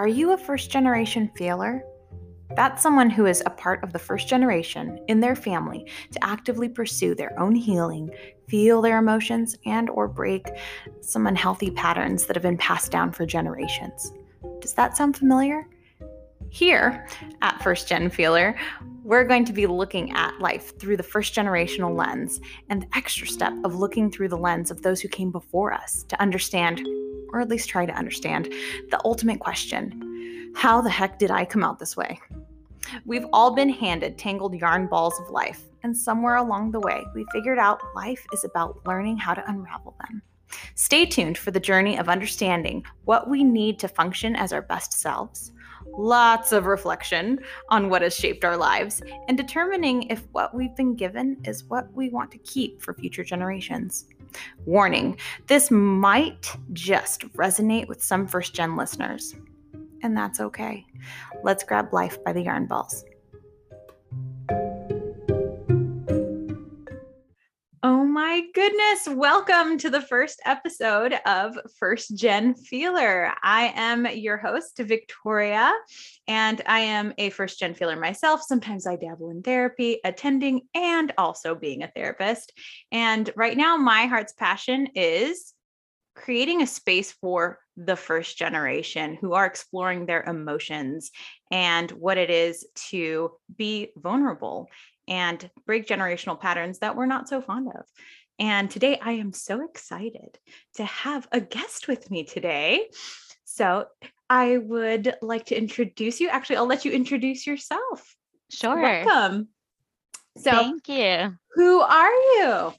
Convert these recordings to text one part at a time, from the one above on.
Are you a first generation feeler? That's someone who is a part of the first generation in their family to actively pursue their own healing, feel their emotions and or break some unhealthy patterns that have been passed down for generations. Does that sound familiar? Here at First Gen Feeler, we're going to be looking at life through the first generational lens and the extra step of looking through the lens of those who came before us to understand, or at least try to understand, the ultimate question How the heck did I come out this way? We've all been handed tangled yarn balls of life, and somewhere along the way, we figured out life is about learning how to unravel them. Stay tuned for the journey of understanding what we need to function as our best selves, lots of reflection on what has shaped our lives, and determining if what we've been given is what we want to keep for future generations. Warning this might just resonate with some first gen listeners and that's okay. Let's grab life by the yarn balls. My goodness. Welcome to the first episode of First Gen Feeler. I am your host, Victoria, and I am a first gen feeler myself. Sometimes I dabble in therapy, attending, and also being a therapist. And right now, my heart's passion is creating a space for the first generation who are exploring their emotions and what it is to be vulnerable and break generational patterns that we're not so fond of. And today I am so excited to have a guest with me today. So I would like to introduce you. Actually, I'll let you introduce yourself. Sure. Welcome. So, thank you. Who are you?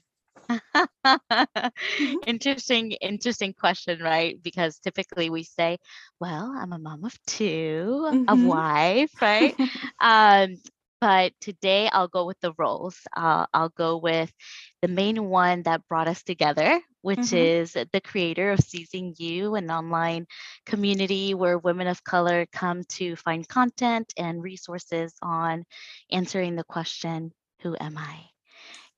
Mm-hmm. interesting, interesting question, right? Because typically we say, well, I'm a mom of 2 mm-hmm. a wife, right? um, but today I'll go with the roles. Uh, I'll go with the main one that brought us together, which mm-hmm. is the creator of Seizing You, an online community where women of color come to find content and resources on answering the question, Who am I?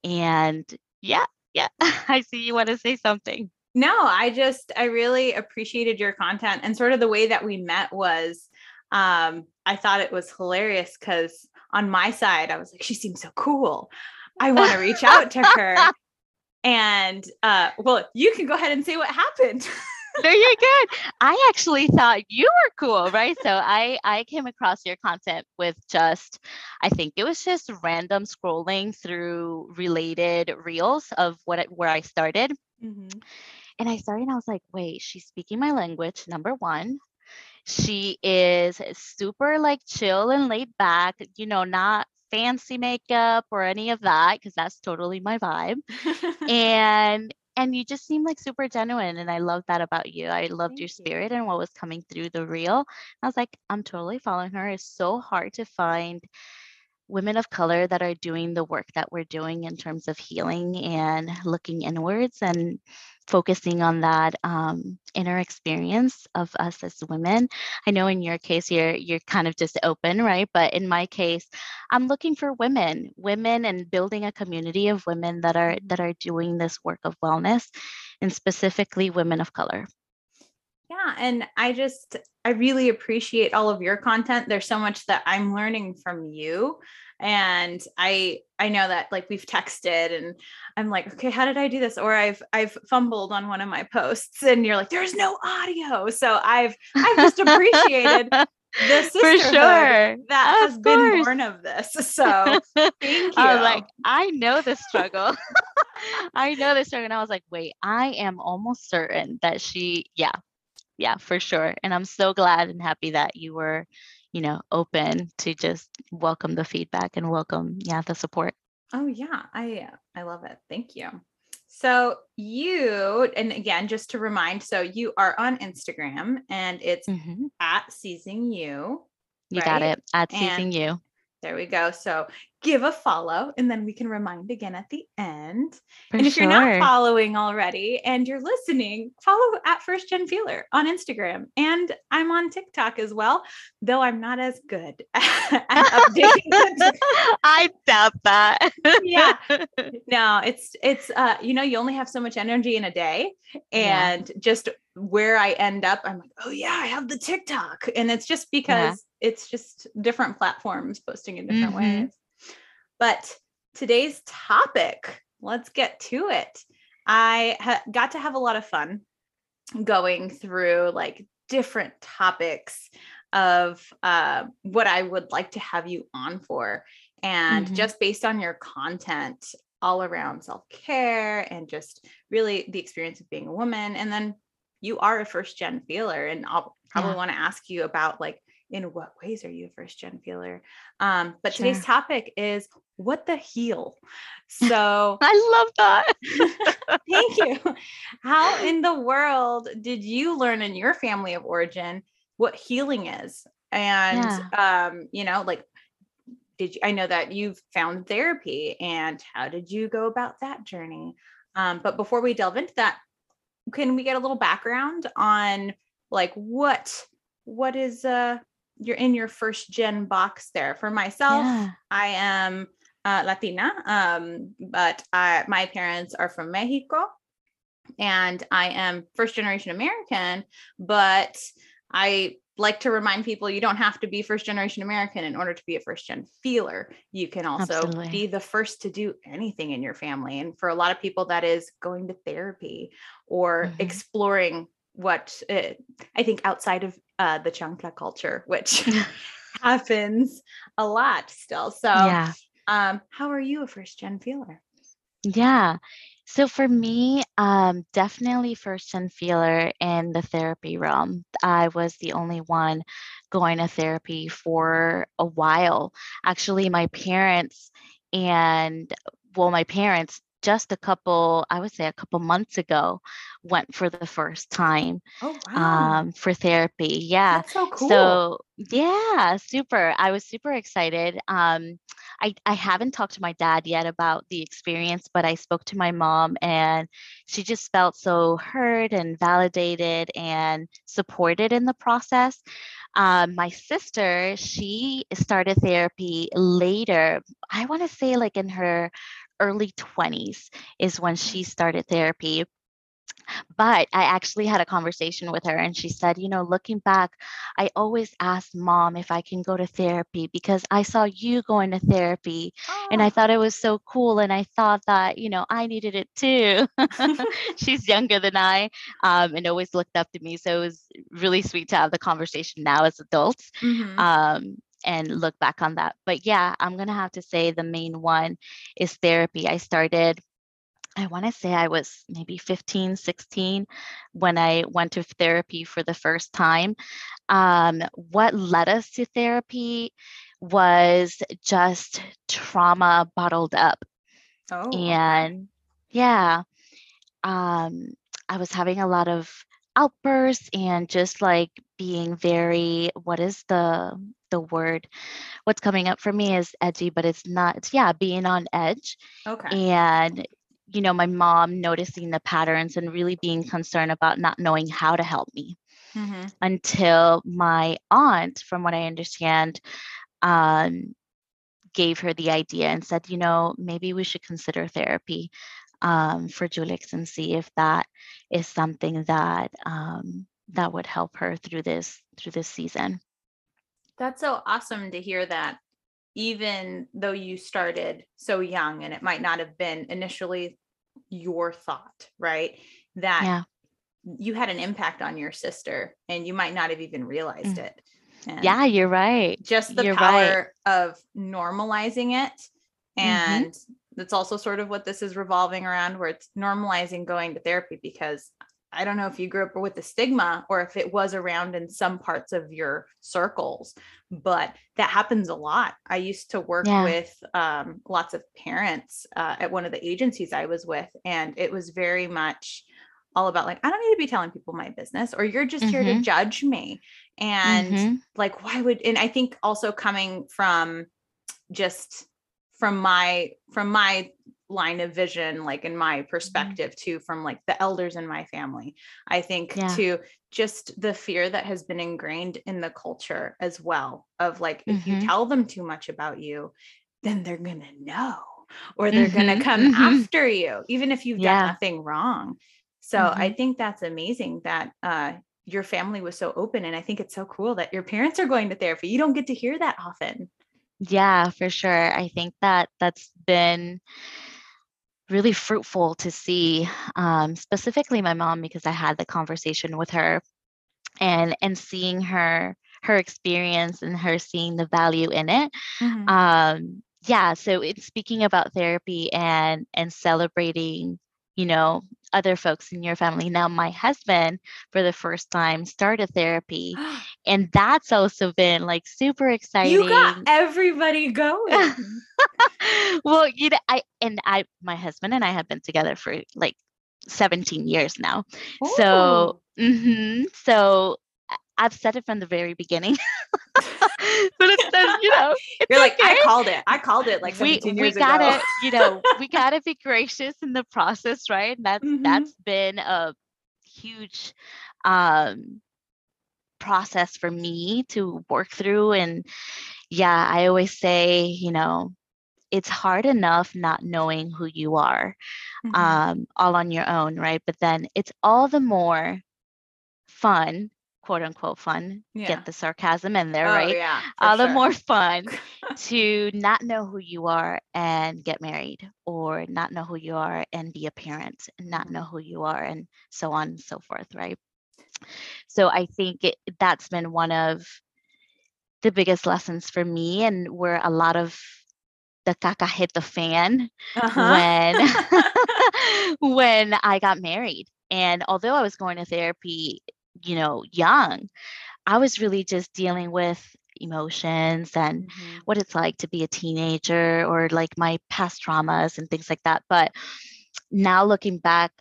And yeah, yeah, I see you want to say something. No, I just I really appreciated your content and sort of the way that we met was um I thought it was hilarious cuz on my side I was like she seems so cool. I want to reach out to her. And uh well, you can go ahead and say what happened. no, you're good. I actually thought you were cool, right? So I I came across your content with just I think it was just random scrolling through related reels of what it, where I started. Mm-hmm. And I started and I was like, wait, she's speaking my language, number one. She is super like chill and laid back, you know, not fancy makeup or any of that, because that's totally my vibe. and and you just seem like super genuine and i love that about you i loved Thank your spirit you. and what was coming through the reel i was like i'm totally following her it's so hard to find women of color that are doing the work that we're doing in terms of healing and looking inwards and focusing on that um, inner experience of us as women. I know in your case you're you're kind of just open, right? But in my case, I'm looking for women, women and building a community of women that are that are doing this work of wellness and specifically women of color. Yeah, and I just I really appreciate all of your content. There's so much that I'm learning from you and I I know that like we've texted and I'm like, okay, how did I do this? Or I've I've fumbled on one of my posts and you're like, there's no audio. So I've I've just appreciated the sisterhood For sure. that of has course. been born of this. So thank you. I like, I know the struggle. I know the struggle. And I was like, wait, I am almost certain that she, yeah, yeah, for sure. And I'm so glad and happy that you were, you know, open to just welcome the feedback and welcome, yeah, the support. Oh yeah, I I love it. Thank you. So you, and again, just to remind, so you are on Instagram and it's mm-hmm. at seizing you. You right? got it. At seizing you. There we go. So give a follow and then we can remind again at the end. For and if sure. you're not following already and you're listening, follow at First Gen Feeler on Instagram. And I'm on TikTok as well, though I'm not as good at updating. I doubt that. Yeah. no, it's it's uh you know, you only have so much energy in a day Yeah. and just where I end up, I'm like, oh yeah, I have the TikTok. And it's just because it's just different platforms posting in different Mhm. ways. But today's topic, let's get to it. I ha- got to have a lot of fun going through like different topics of uh, what I would like to have you on for. And Mhm. just based on your content all around self care and just really the experience of being a woman. And then you are a first gen feeler. And I'll probably Yeah. want to ask you about like, in what ways are you a first gen feeler? Um, but today's topic is what the heal. So I love that. Thank you. How in the world did you learn in your family of origin what healing is? And um, you know, like did you I know that you've found therapy and how did you go about that journey? Um, but before we delve into that, can we get a little background on like what what is uh you're in your first gen box there for myself Yeah. I am uh, Latina, um, but I, my parents are from Mexico, and I am first generation American. But I like to remind people you don't have to be first generation American in order to be a first gen feeler. You can also Absolutely. be the first to do anything in your family, and for a lot of people, that is going to therapy or Mhm. exploring what uh, I think outside of uh, the chancla culture, which happens a lot still. So yeah. um, how are you a first gen feeler? Yeah. So for me, um, definitely first gen feeler in the therapy realm. I was the only one going to therapy for a while. Actually, my parents and well, my parents just a couple, I would say a couple months ago, went for the first time Oh um, for therapy. Yeah. that's so cool. So yeah, super. I was super excited. Um, I I haven't talked to my dad yet about the experience, but I spoke to my mom and she just felt so heard and validated and supported in the process. Um, my sister, she started therapy later. I want to say like in her early 20s is when she started therapy but I actually had a conversation with her and she said, you know, looking back, I always asked mom if I can go to therapy because I saw you going to therapy and I Oh. thought it was so cool. And I thought that, you know, I needed it too. She's younger than I um, and always looked up to me. So it was really sweet to have the conversation now as adults Mhm. um, and look back on that. But yeah, I'm going to have to say the main one is therapy. I started I want to say I was maybe 15, 16 when I went to therapy for the first time. Um, what led us to therapy was just trauma bottled up. oh. And yeah, um, I was having a lot of outbursts and just like being very, what is the the word? What's coming up for me is edgy, but it's not, it's yeah, being on edge okay. and you know my mom noticing the patterns and really being concerned about not knowing how to help me Mhm. until my aunt from what i understand um, gave her the idea and said you know maybe we should consider therapy um, for julix and see if that is something that um, that would help her through this through this season That's so awesome to hear that. Even though you started so young and it might not have been initially your thought, right? That yeah you had an impact on your sister and you might not have even realized Mm. it. And yeah you're right just the You're right. power of normalizing it Mhm. and that's also sort of what this is revolving around where it's normalizing going to therapy because i don't know if you grew up with the stigma or if it was around in some parts of your circles but that happens a lot i used to work Yeah. with um, lots of parents uh, at one of the agencies i was with and it was very much all about like i don't need to be telling people my business or you're just here to Mhm. judge me and Mhm. like why would and i think also coming from just from my from my line of vision like in my mm-hmm. perspective mm-hmm. too from like the elders in my family i think yeah. to just the fear that has been ingrained in the culture as well of like mm-hmm. if you mm-hmm. tell them too much about you then they're going to know or they're mm-hmm. going to come mm-hmm. after you even if you've yeah. done nothing wrong so i think that's amazing that uh your family was so open and i think it's so cool that your parents are going to therapy you don't get to hear that often yeah for sure i think that that's been really fruitful to see um, specifically my mom because i had the conversation with her and and seeing her her experience and her seeing the value in it mm-hmm. um yeah so it's speaking about therapy and and celebrating you know other folks in your family. Now my husband for the first time started therapy and that's also been like super exciting you got everybody going. Well you know i and i my husband and i have been together for like 17 years now. Ooh. so mm-hmm, so I've said it from the very beginning. but it's you know, you're like, okay. I called it. I called it like we, we gotta, ago. you know, we gotta be gracious in the process, right? And that's mm-hmm. that's been a huge um process for me to work through. And yeah, I always say, you know, it's hard enough not knowing who you are mm-hmm. um, all on your own, right? But then it's all the more fun quote unquote fun. Yeah. Get the sarcasm in there, oh, right? Yeah, sure. the more fun to not know who you are and get married, or not know who you are and be a parent, and not know who you are, and so on and so forth, right? So I think it, that's been one of the biggest lessons for me, and where a lot of the caca hit the fan uh-huh. when when I got married. And although I was going to therapy you know, young, I was really just dealing with emotions and mm-hmm. what it's like to be a teenager or like my past traumas and things like that. But now looking back,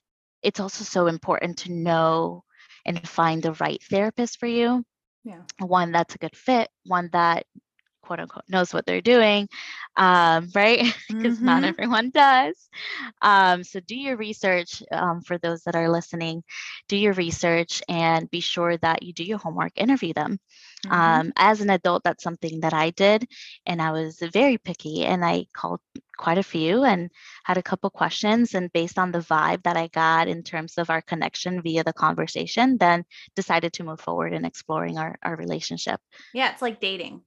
it's also so important to know and find the right therapist for you. Yeah. One that's a good fit, one that quote unquote knows what they're doing, um, right? Because mm-hmm. not everyone does. Um, so do your research um, for those that are listening. Do your research and be sure that you do your homework. Interview them. Mm-hmm. Um, as an adult, that's something that I did, and I was very picky, and I called quite a few and had a couple questions and based on the vibe that i got in terms of our connection via the conversation then decided to move forward in exploring our, our relationship yeah it's like dating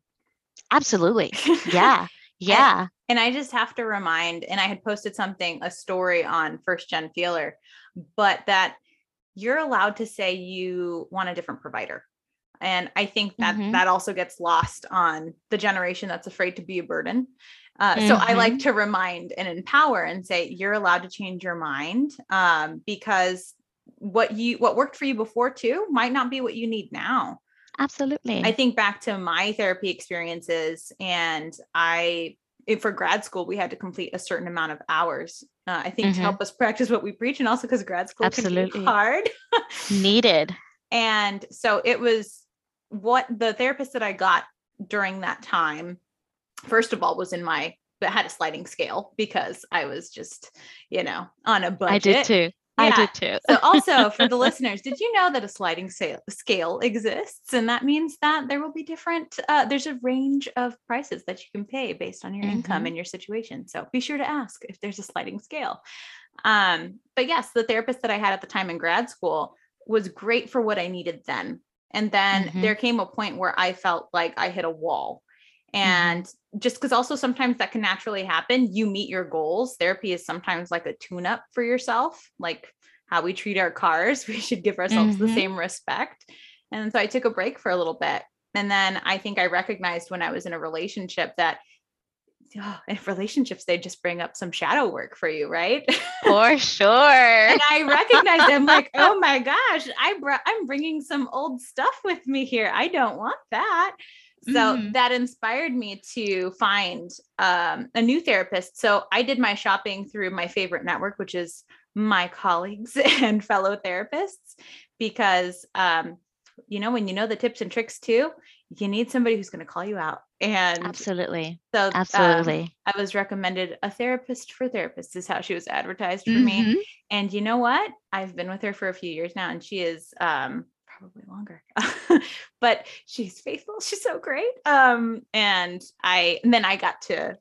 Absolutely. Yeah. Yeah. and, and I just have to remind, and I had posted something, a story on First Gen Feeler, but that you're allowed to say you want a different provider. And I think that mm-hmm. that also gets lost on the generation that's afraid to be a burden. Uh, mm-hmm. So I like mm-hmm. to remind and empower and say you're allowed to change your mind um, because what you what worked for you before too might not be what you need now. Absolutely. I think back to my therapy experiences, and I, for grad school, we had to complete a certain amount of hours. Uh, I think mm-hmm. to help us practice what we preach, and also because grad school Absolutely. can be hard. Needed. And so it was what the therapist that I got during that time, first of all, was in my but had a sliding scale because I was just, you know, on a budget. I did too. I did too. so, also for the listeners, did you know that a sliding scale exists? And that means that there will be different, uh, there's a range of prices that you can pay based on your mm-hmm. income and your situation. So, be sure to ask if there's a sliding scale. Um, but yes, the therapist that I had at the time in grad school was great for what I needed then. And then mm-hmm. there came a point where I felt like I hit a wall. And mm-hmm. just because also sometimes that can naturally happen, you meet your goals. Therapy is sometimes like a tune up for yourself, like how we treat our cars. We should give ourselves mm-hmm. the same respect. And so I took a break for a little bit. And then I think I recognized when I was in a relationship that oh, in relationships, they just bring up some shadow work for you, right? For sure. and I recognized them like, oh my gosh, I brought, I'm bringing some old stuff with me here. I don't want that. So mm-hmm. that inspired me to find um, a new therapist. So I did my shopping through my favorite network, which is my colleagues and fellow therapists, because um, you know when you know the tips and tricks too, you need somebody who's going to call you out. And absolutely. So, um, absolutely. I was recommended a therapist for therapists, is how she was advertised for mm-hmm. me. And you know what? I've been with her for a few years now, and she is um, probably longer, but she's faithful. She's so great. Um, and I, and then I got to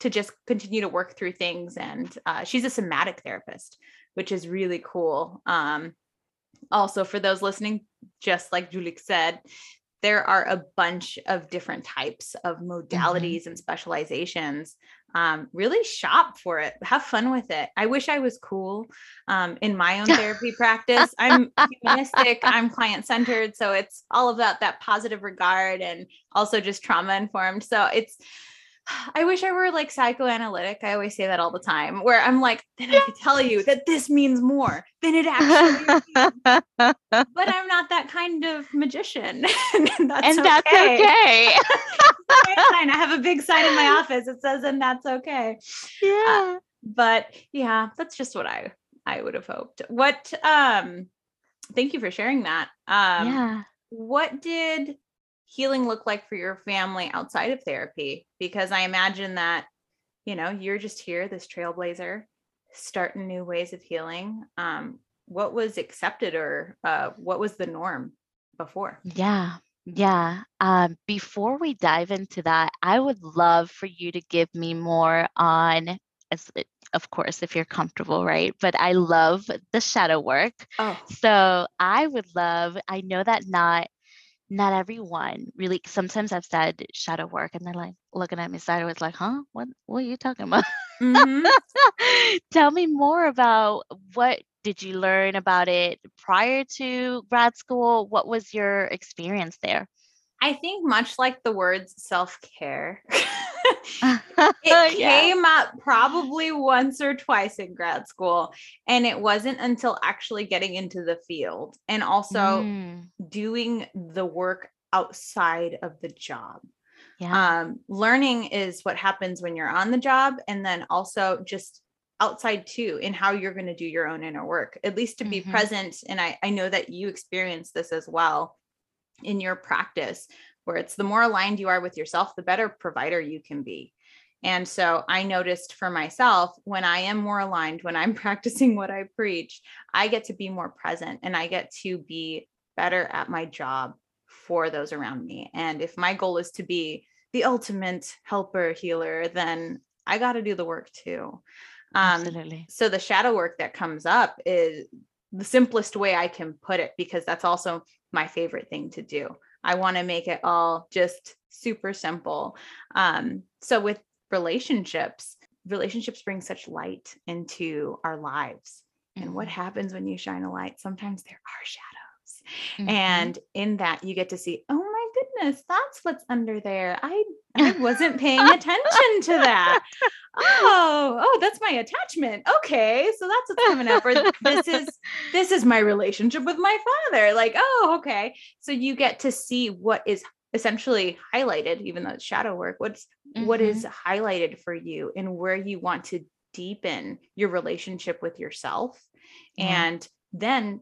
to just continue to work through things. And uh, she's a somatic therapist, which is really cool. Um, also, for those listening, just like Julix said, there are a bunch of different types of mm-hmm. modalities mm-hmm. and specializations. Um, really shop for it. Have fun with it. I wish I was cool um, in my own therapy practice. I'm humanistic. I'm client centered, so it's all about that positive regard and also just trauma informed. So it's I wish I were like psychoanalytic. I always say that all the time, where I'm like, then I could tell you that this means more than it actually but I'm not that kind of magician. and that's and okay. That's okay. I have a big sign in my office. It says, and that's okay. Yeah. Uh, but yeah, that's just what I I would have hoped. What um thank you for sharing that. Um yeah. what did healing look like for your family outside of therapy? Because I imagine that, you know, you're just here, this trailblazer, starting new ways of healing. Um, what was accepted or uh, what was the norm before? Yeah. Yeah. Um, before we dive into that, I would love for you to give me more on, as, of course, if you're comfortable, right? But I love the shadow work. Oh. So I would love, I know that not not everyone really sometimes I've said shadow work and they're like looking at me sideways like, huh? What what are you talking about? Mm-hmm. Tell me more about what did you learn about it prior to grad school? What was your experience there? I think much like the words self-care. it came up probably once or twice in grad school and it wasn't until actually getting into the field and also mm. doing the work outside of the job yeah. um, learning is what happens when you're on the job and then also just outside too in how you're going to do your own inner work at least to be mm-hmm. present and I, I know that you experience this as well in your practice where it's the more aligned you are with yourself, the better provider you can be. And so I noticed for myself when I am more aligned, when I'm practicing what I preach, I get to be more present and I get to be better at my job for those around me. And if my goal is to be the ultimate helper healer, then I got to do the work too. Um, Absolutely. So the shadow work that comes up is the simplest way I can put it because that's also my favorite thing to do. I want to make it all just super simple. Um, so with relationships, relationships bring such light into our lives. Mm-hmm. And what mm-hmm. happens when you shine a light? Sometimes there are shadows. Mm-hmm. And in that you get to see, oh goodness, that's what's under there. I I wasn't paying attention to that. Oh, oh, that's my attachment. Okay, so that's what's coming up. Or this is this is my relationship with my father. Like, oh, okay. So you get to see what is essentially highlighted, even though it's shadow work. What's mm-hmm. what is mm-hmm. highlighted for you and where you want to deepen your relationship with yourself, and then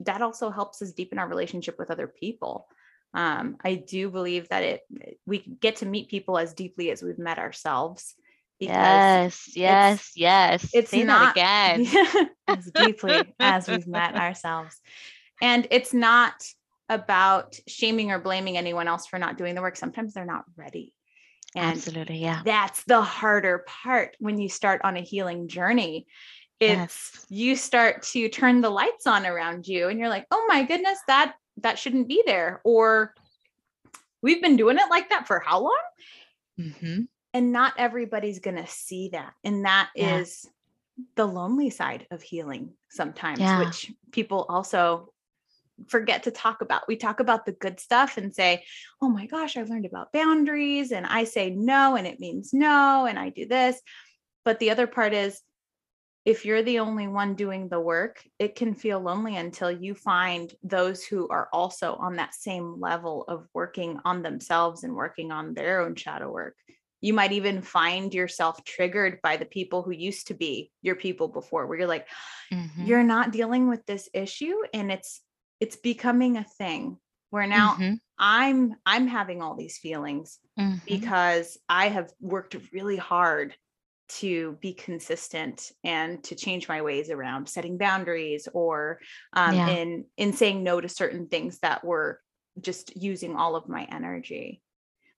that also helps us deepen our relationship with other people um, I do believe that it we get to meet people as deeply as we've met ourselves. Yes, yes, it's, yes. It's Say not again as deeply as we've met ourselves, and it's not about shaming or blaming anyone else for not doing the work. Sometimes they're not ready. And Absolutely, yeah. That's the harder part when you start on a healing journey. It's yes. you start to turn the lights on around you and you're like, oh my goodness, that that shouldn't be there or we've been doing it like that for how long mm-hmm. and not everybody's to see that and that yeah. is the lonely side of healing sometimes yeah. which people also forget to talk about we talk about the good stuff and say oh my gosh i learned about boundaries and i say no and it means no and i do this but the other part is if you're the only one doing the work, it can feel lonely until you find those who are also on that same level of working on themselves and working on their own shadow work. You might even find yourself triggered by the people who used to be your people before, where you're like, mm-hmm. you're not dealing with this issue and it's it's becoming a thing. where now mm-hmm. i'm i'm having all these feelings mm-hmm. because i have worked really hard to be consistent and to change my ways around setting boundaries or um, yeah. in in saying no to certain things that were just using all of my energy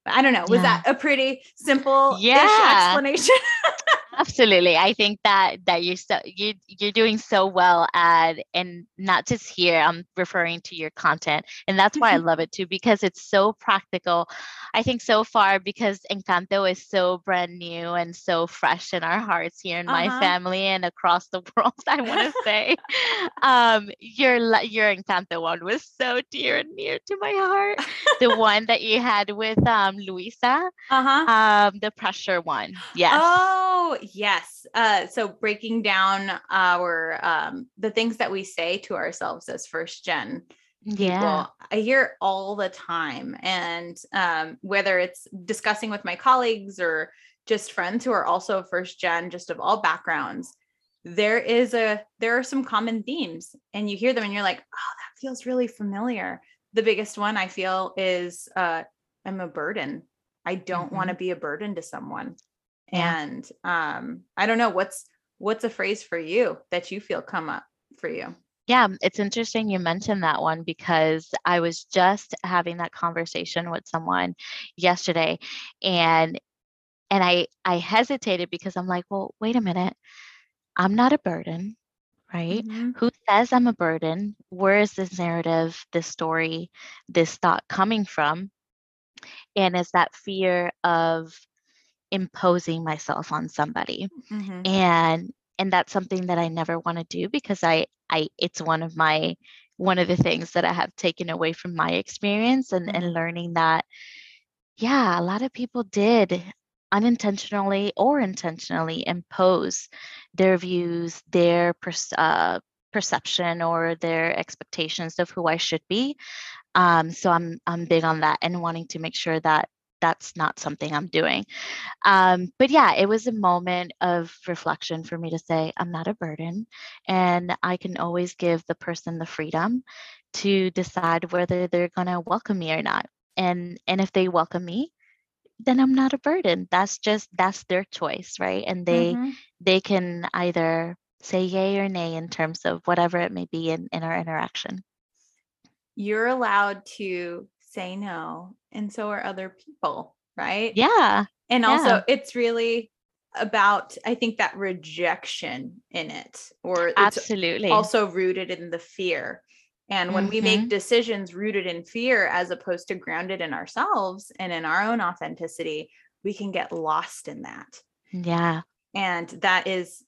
but i don't know was yeah. that a pretty simple yeah explanation Absolutely. I think that that you're so you you're doing so well at and not just here, I'm referring to your content. And that's why I love it too, because it's so practical. I think so far because Encanto is so brand new and so fresh in our hearts here in uh-huh. my family and across the world, I want to say. um your your Encanto one was so dear and near to my heart. the one that you had with um Luisa. Uh-huh. Um the pressure one. Yes. Oh, yes. Uh, so breaking down our um, the things that we say to ourselves as first gen yeah. people, I hear all the time, and um, whether it's discussing with my colleagues or just friends who are also first gen, just of all backgrounds, there is a there are some common themes, and you hear them, and you're like, oh, that feels really familiar. The biggest one I feel is uh, I'm a burden. I don't mm-hmm. want to be a burden to someone yeah. and um i don't know what's what's a phrase for you that you feel come up for you yeah, it's interesting you mentioned that one because I was just having that conversation with someone yesterday and and I I hesitated because I'm like, well, wait a minute. I'm not a burden, right? Mm-hmm. Who says I'm a burden? Where is this narrative, this story, this thought coming from? And is that fear of imposing myself on somebody mm-hmm. and and that's something that i never want to do because i i it's one of my one of the things that i have taken away from my experience and mm-hmm. and learning that yeah a lot of people did unintentionally or intentionally impose their views their uh, perception or their expectations of who i should be um, so i'm i'm big on that and wanting to make sure that that's not something I'm doing. Um, but yeah, it was a moment of reflection for me to say, I'm not a burden. And I can always give the person the freedom to decide whether they're going to welcome me or not. And, and if they welcome me, then I'm not a burden. That's just, that's their choice, right? And they, mm-hmm. they can either say yay or nay in terms of whatever it may be in, in our interaction. You're allowed to say no and so are other people right yeah and yeah. also it's really about i think that rejection in it or absolutely also rooted in the fear and when mm-hmm. we make mm-hmm. decisions rooted in fear as opposed to grounded in ourselves and in our own authenticity we can get lost in that yeah and that is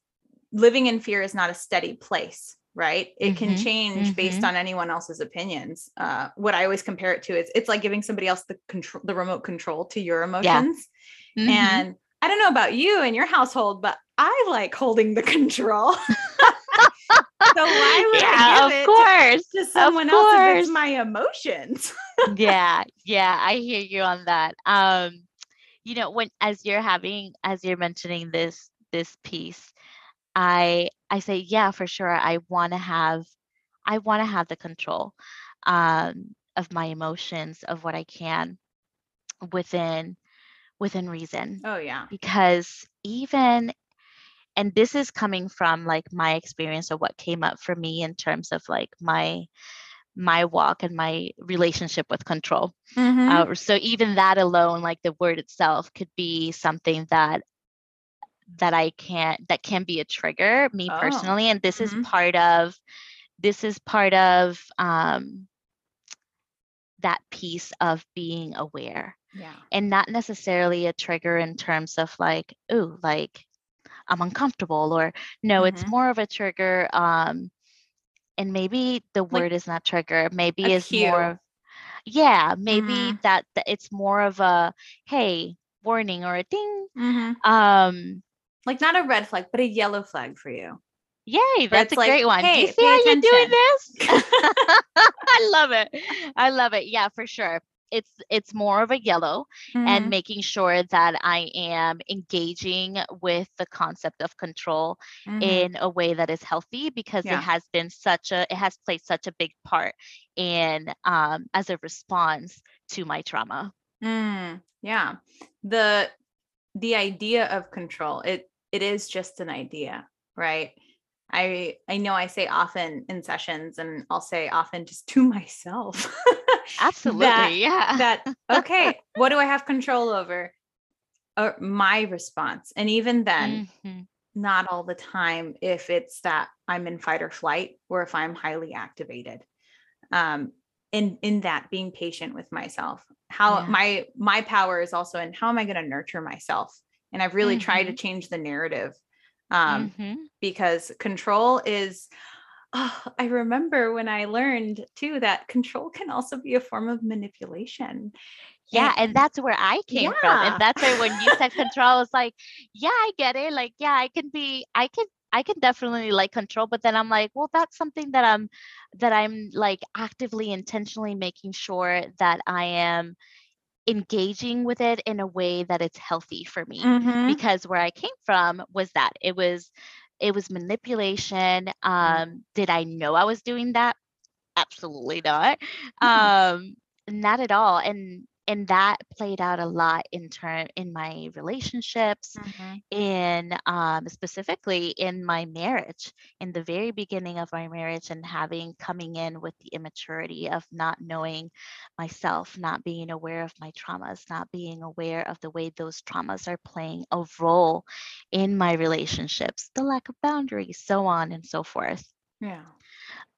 living in fear is not a steady place right? It mm-hmm, can change mm-hmm. based on anyone else's opinions. Uh, what i always compare it to is it's like giving somebody else the control the remote control to your emotions. Yeah. mm-hmm. and i don't know about you and your household but i like holding the control. So why would yeah, I give of course to, to someone else if it's my emotions? Yeah yeah i hear you on that. Um you know when as you're having as you're mentioning this this piece I I say, yeah, for sure. I want to have I want to have the control um, of my emotions, of what I can within within reason. Oh yeah. Because even and this is coming from like my experience of what came up for me in terms of like my my walk and my relationship with control. Mm-hmm. Uh, so even that alone, like the word itself, could be something that that I can't that can be a trigger me oh. personally and this mm-hmm. is part of this is part of um that piece of being aware. Yeah. And not necessarily a trigger in terms of like, oh, like I'm uncomfortable or no, mm-hmm. it's more of a trigger um and maybe the like word is not trigger, maybe is more of, yeah, maybe mm-hmm. that, that it's more of a hey, warning or a ding. Mm-hmm. Um like not a red flag, but a yellow flag for you. Yay, that's a like, great one. Hey, Do you see how attention. you're doing this? I love it. I love it. Yeah, for sure. it's it's more of a yellow Mm-hmm. and making sure that I am engaging with the concept of control Mhm. in a way that is healthy because Yeah. it has been such a it has played such a big part in um as a response to my trauma. Mm, yeah. The the idea of control, it it is just an idea, right? I I know I say often in sessions and I'll say often just to myself Absolutely. that yeah. that okay, what do I have control over? Or my response. And even then, Mhm. not all the time if it's that I'm in fight or flight or if I'm highly activated. Um in in that being patient with myself. How Yeah. my my power is also in how am I going to nurture myself? And I've really tried to change the narrative. Um Mhm. because control is oh, I remember when I learned too that control can also be a form of manipulation. Yeah, And- and that's where I came from. And that's where when you said control, I was like, yeah, I get it. Like, yeah, I can be, I can, I can definitely like control, but then I'm like, well, that's something that I'm, that I'm like actively, intentionally making sure that I am engaging with it in a way that it's healthy for me. Mhm. Because where I came from was that it was, it was manipulation. Um, did I know I was doing that? Absolutely not. Um, not at all. And and that played out a lot in turn in my relationships Mhm. in um, specifically in my marriage in the very beginning of my marriage and having coming in with the immaturity of not knowing myself not being aware of my traumas not being aware of the way those traumas are playing a role in my relationships the lack of boundaries so on and so forth Yeah.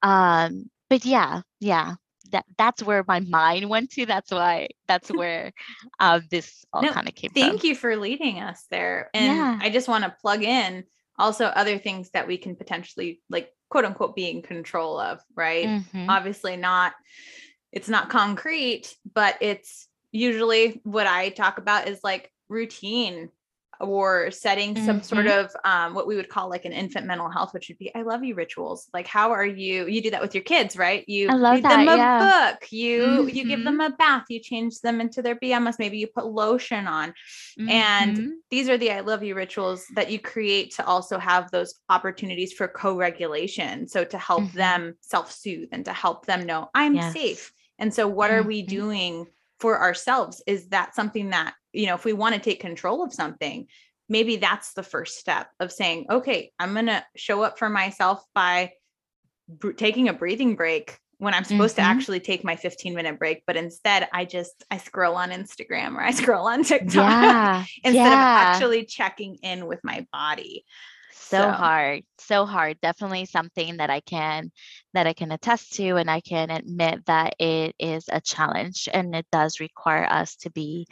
um but yeah yeah that that's where my mind went to that's why that's where uh, this all No, kind of came Thank from you for leading us there. And Yeah. I just want to plug in also other things that we can potentially like quote unquote be in control of, right? Mhm. Obviously not it's not concrete, but it's usually what I talk about is like routine or setting some sort Mhm. of um, what we would call like an infant mental health, which would be I love you rituals. Like how are you? You do that with your kids, right? You I love read them a yeah. book, you you give Mhm. them a bath, you change them into their pajamas, maybe you put lotion on. And Mhm. these are the I love you rituals that you create to also have those opportunities for co-regulation. So to help Mhm. them self-soothe and to help them know I'm Yes. safe. And so what are we Mhm. doing for ourselves? Is that something that, you know, if we want to take control of something, maybe that's the first step of saying, okay, I'm going to show up for myself by br- taking a breathing break when I'm supposed to Mhm. actually take my 15 minute break, but instead I just I scroll on Instagram or I scroll on TikTok yeah instead of actually checking in with my body. So So- hard so hard definitely something that i can that i can attest to and i can admit that it is a challenge and it does require us to be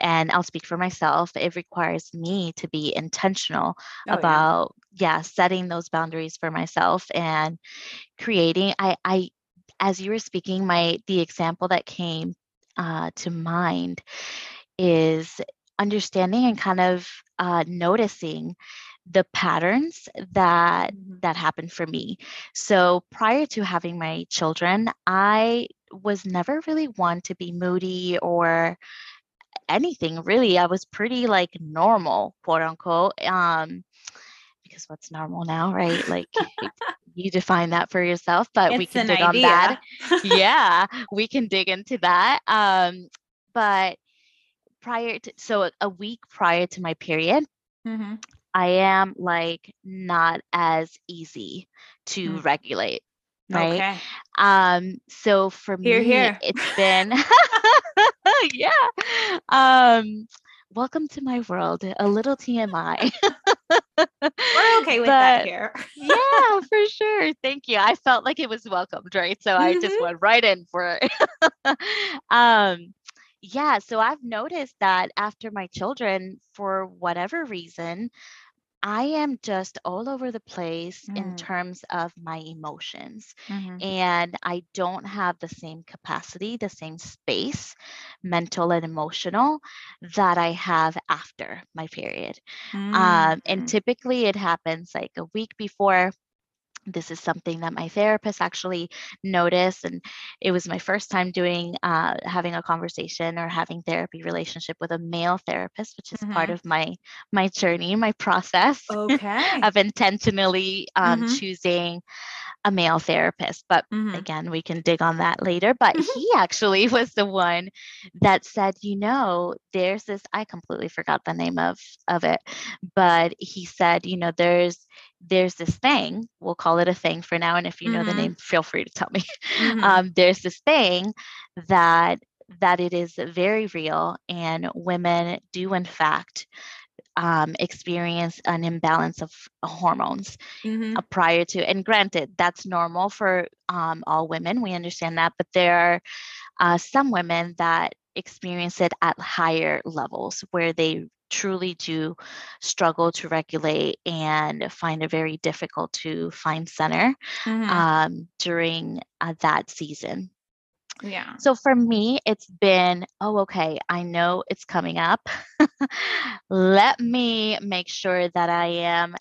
and i'll speak for myself it requires me to be intentional Oh, yeah. about yeah. setting those boundaries for myself and creating i i as you were speaking my the example that came uh, to mind is understanding and kind of uh, noticing the patterns that Mhm. that happened for me. So prior to having my children, I was never really one to be moody or anything really. I was pretty like normal, quote unquote. Um, because what's normal now, right? Like you define that for yourself, but we can an dig on that. yeah, we can dig into that. Um, but prior to so a- a week prior to my period, Mhm. I am like not as easy to Mm. regulate, right? Okay. Um, so for Here, me, here. it's been yeah. Um, welcome to my world. A little TMI. We're okay with that here. yeah, for sure. Thank you. I felt like it was welcomed, right? So I just Mhm. went right in for it. um, yeah, so I've noticed that after my children, for whatever reason, I am just all over the place in Mm. terms of my emotions. Mhm. And I don't have the same capacity, the same space, mental and emotional, that I have after my period. Um, and Mm. typically it happens like a week before this is something that my therapist actually noticed and it was my first time doing uh, having a conversation or having therapy relationship with a male therapist which is mm-hmm. part of my my journey my process okay. of intentionally um, mm-hmm. choosing a male therapist but mm-hmm. again we can dig on that later but mm-hmm. he actually was the one that said you know there's this i completely forgot the name of of it but he said you know there's there's this thing we'll call it a thing for now and if you know mm-hmm. the name feel free to tell me mm-hmm. um, there's this thing that that it is very real and women do in fact um, experience an imbalance of hormones mm-hmm. uh, prior to and granted that's normal for um, all women we understand that but there are uh, some women that experience it at higher levels where they truly do struggle to regulate and find it very difficult to find center mm-hmm. um, during uh, that season. Yeah. So for me, it's been, oh, okay, I know it's coming up. Let me make sure that I am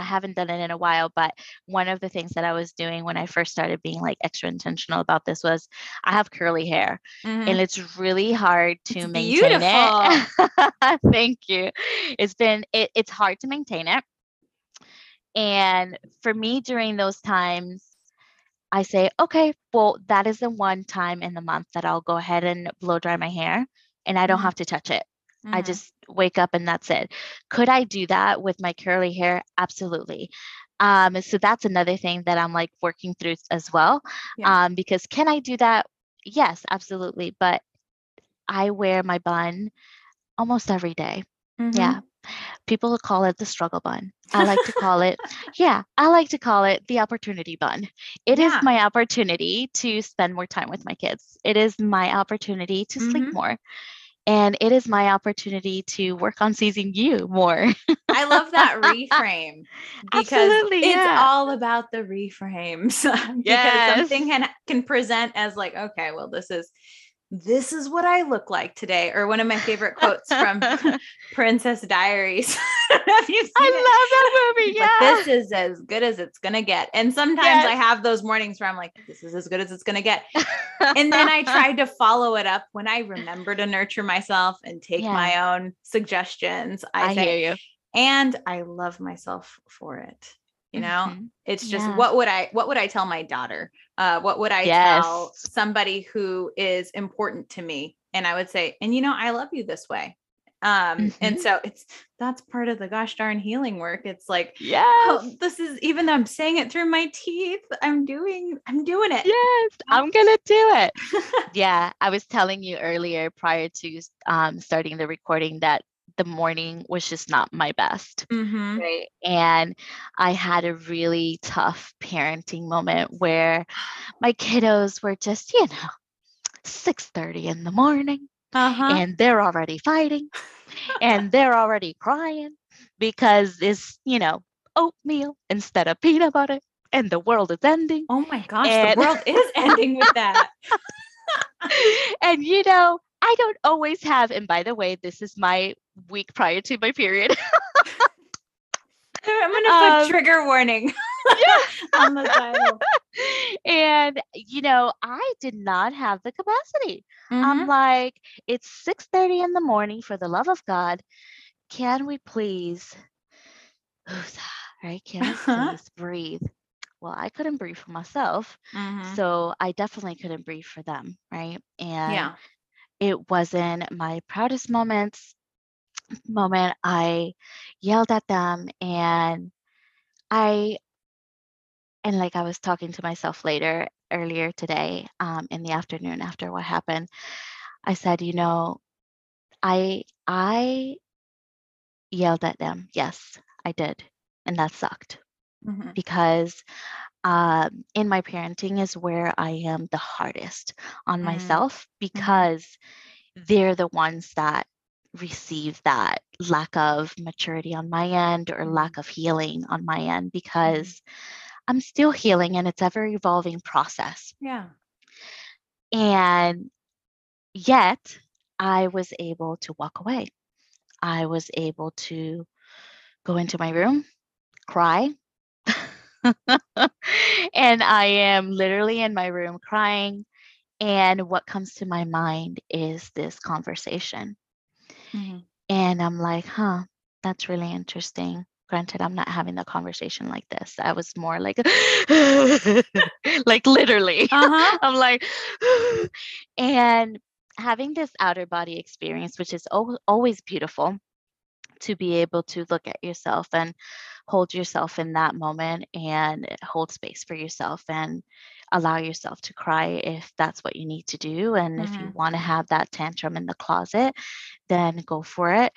I haven't done it in a while, but one of the things that I was doing when I first started being like extra intentional about this was I have curly hair mm-hmm. and it's really hard to it's maintain beautiful. it. Thank you. It's been it, it's hard to maintain it. And for me during those times I say, okay, well, that is the one time in the month that I'll go ahead and blow dry my hair and I don't mm-hmm. have to touch it. Mm-hmm. I just wake up and that's it. Could I do that with my curly hair? Absolutely. Um, so that's another thing that I'm like working through as well. Yeah. Um, because can I do that? Yes, absolutely. But I wear my bun almost every day. Mm-hmm. Yeah. People call it the struggle bun. I like to call it, yeah, I like to call it the opportunity bun. It yeah. is my opportunity to spend more time with my kids. It is my opportunity to mm-hmm. sleep more and it is my opportunity to work on seizing you more. I love that reframe because Absolutely, it's yeah. all about the reframes. because yes. something can can present as like, okay, well, this is this is what I look like today. Or one of my favorite quotes from Princess Diaries. I love that movie. Yeah. Like, this is as good as it's going to get. And sometimes yes. I have those mornings where I'm like, this is as good as it's going to get. and then I tried to follow it up when I remember to nurture myself and take yeah. my own suggestions. I, I hear you. And I love myself for it you know mm-hmm. it's just yeah. what would i what would i tell my daughter uh what would i yes. tell somebody who is important to me? And i would say and you know i love you this way. Um mm-hmm. and so it's that's part of the gosh darn healing work. It's like yeah oh, this is even though i'm saying it through my teeth i'm doing i'm doing it. Yes i'm gonna do it. Yeah i was telling you earlier prior to um starting the recording that the morning was just not my best. Mm-hmm. Right. And I had a really tough parenting moment where my kiddos were just, you know, 6:30 in the morning uh-huh. and they're already fighting and they're already crying because it's, you know, oatmeal instead of peanut butter and the world is ending. Oh my gosh, and- the world is ending with that. and you know, I don't always have, and by the way, this is my week prior to my period. I'm gonna put um, trigger warning on the title. And you know, I did not have the capacity. Mm-hmm. I'm like, it's 6 30 in the morning for the love of God. Can we please right? Can we uh-huh. please breathe? Well, I couldn't breathe for myself. Mm-hmm. So I definitely couldn't breathe for them, right? And yeah it wasn't my proudest moments moment i yelled at them and i and like i was talking to myself later earlier today um, in the afternoon after what happened i said you know i i yelled at them yes i did and that sucked mm-hmm. because um, in my parenting is where I am the hardest on mm. myself mm-hmm. because mm-hmm. they're the ones that receive that lack of maturity on my end or lack mm-hmm. of healing on my end mm-hmm. because. I'm still healing and it's ever evolving process. Yeah. And yet I was able to walk away. I was able to go into my room, cry, and I am literally in my room crying. And what comes to my mind is this conversation. Mm-hmm. And I'm like, huh, that's really interesting. Granted, I'm not having the conversation like this. I was more like, like literally. Uh-huh. I'm like, and having this outer body experience, which is o- always beautiful to be able to look at yourself and hold yourself in that moment and hold space for yourself and allow yourself to cry if that's what you need to do and mm-hmm. if you mm-hmm. want to have that tantrum in the closet then go for it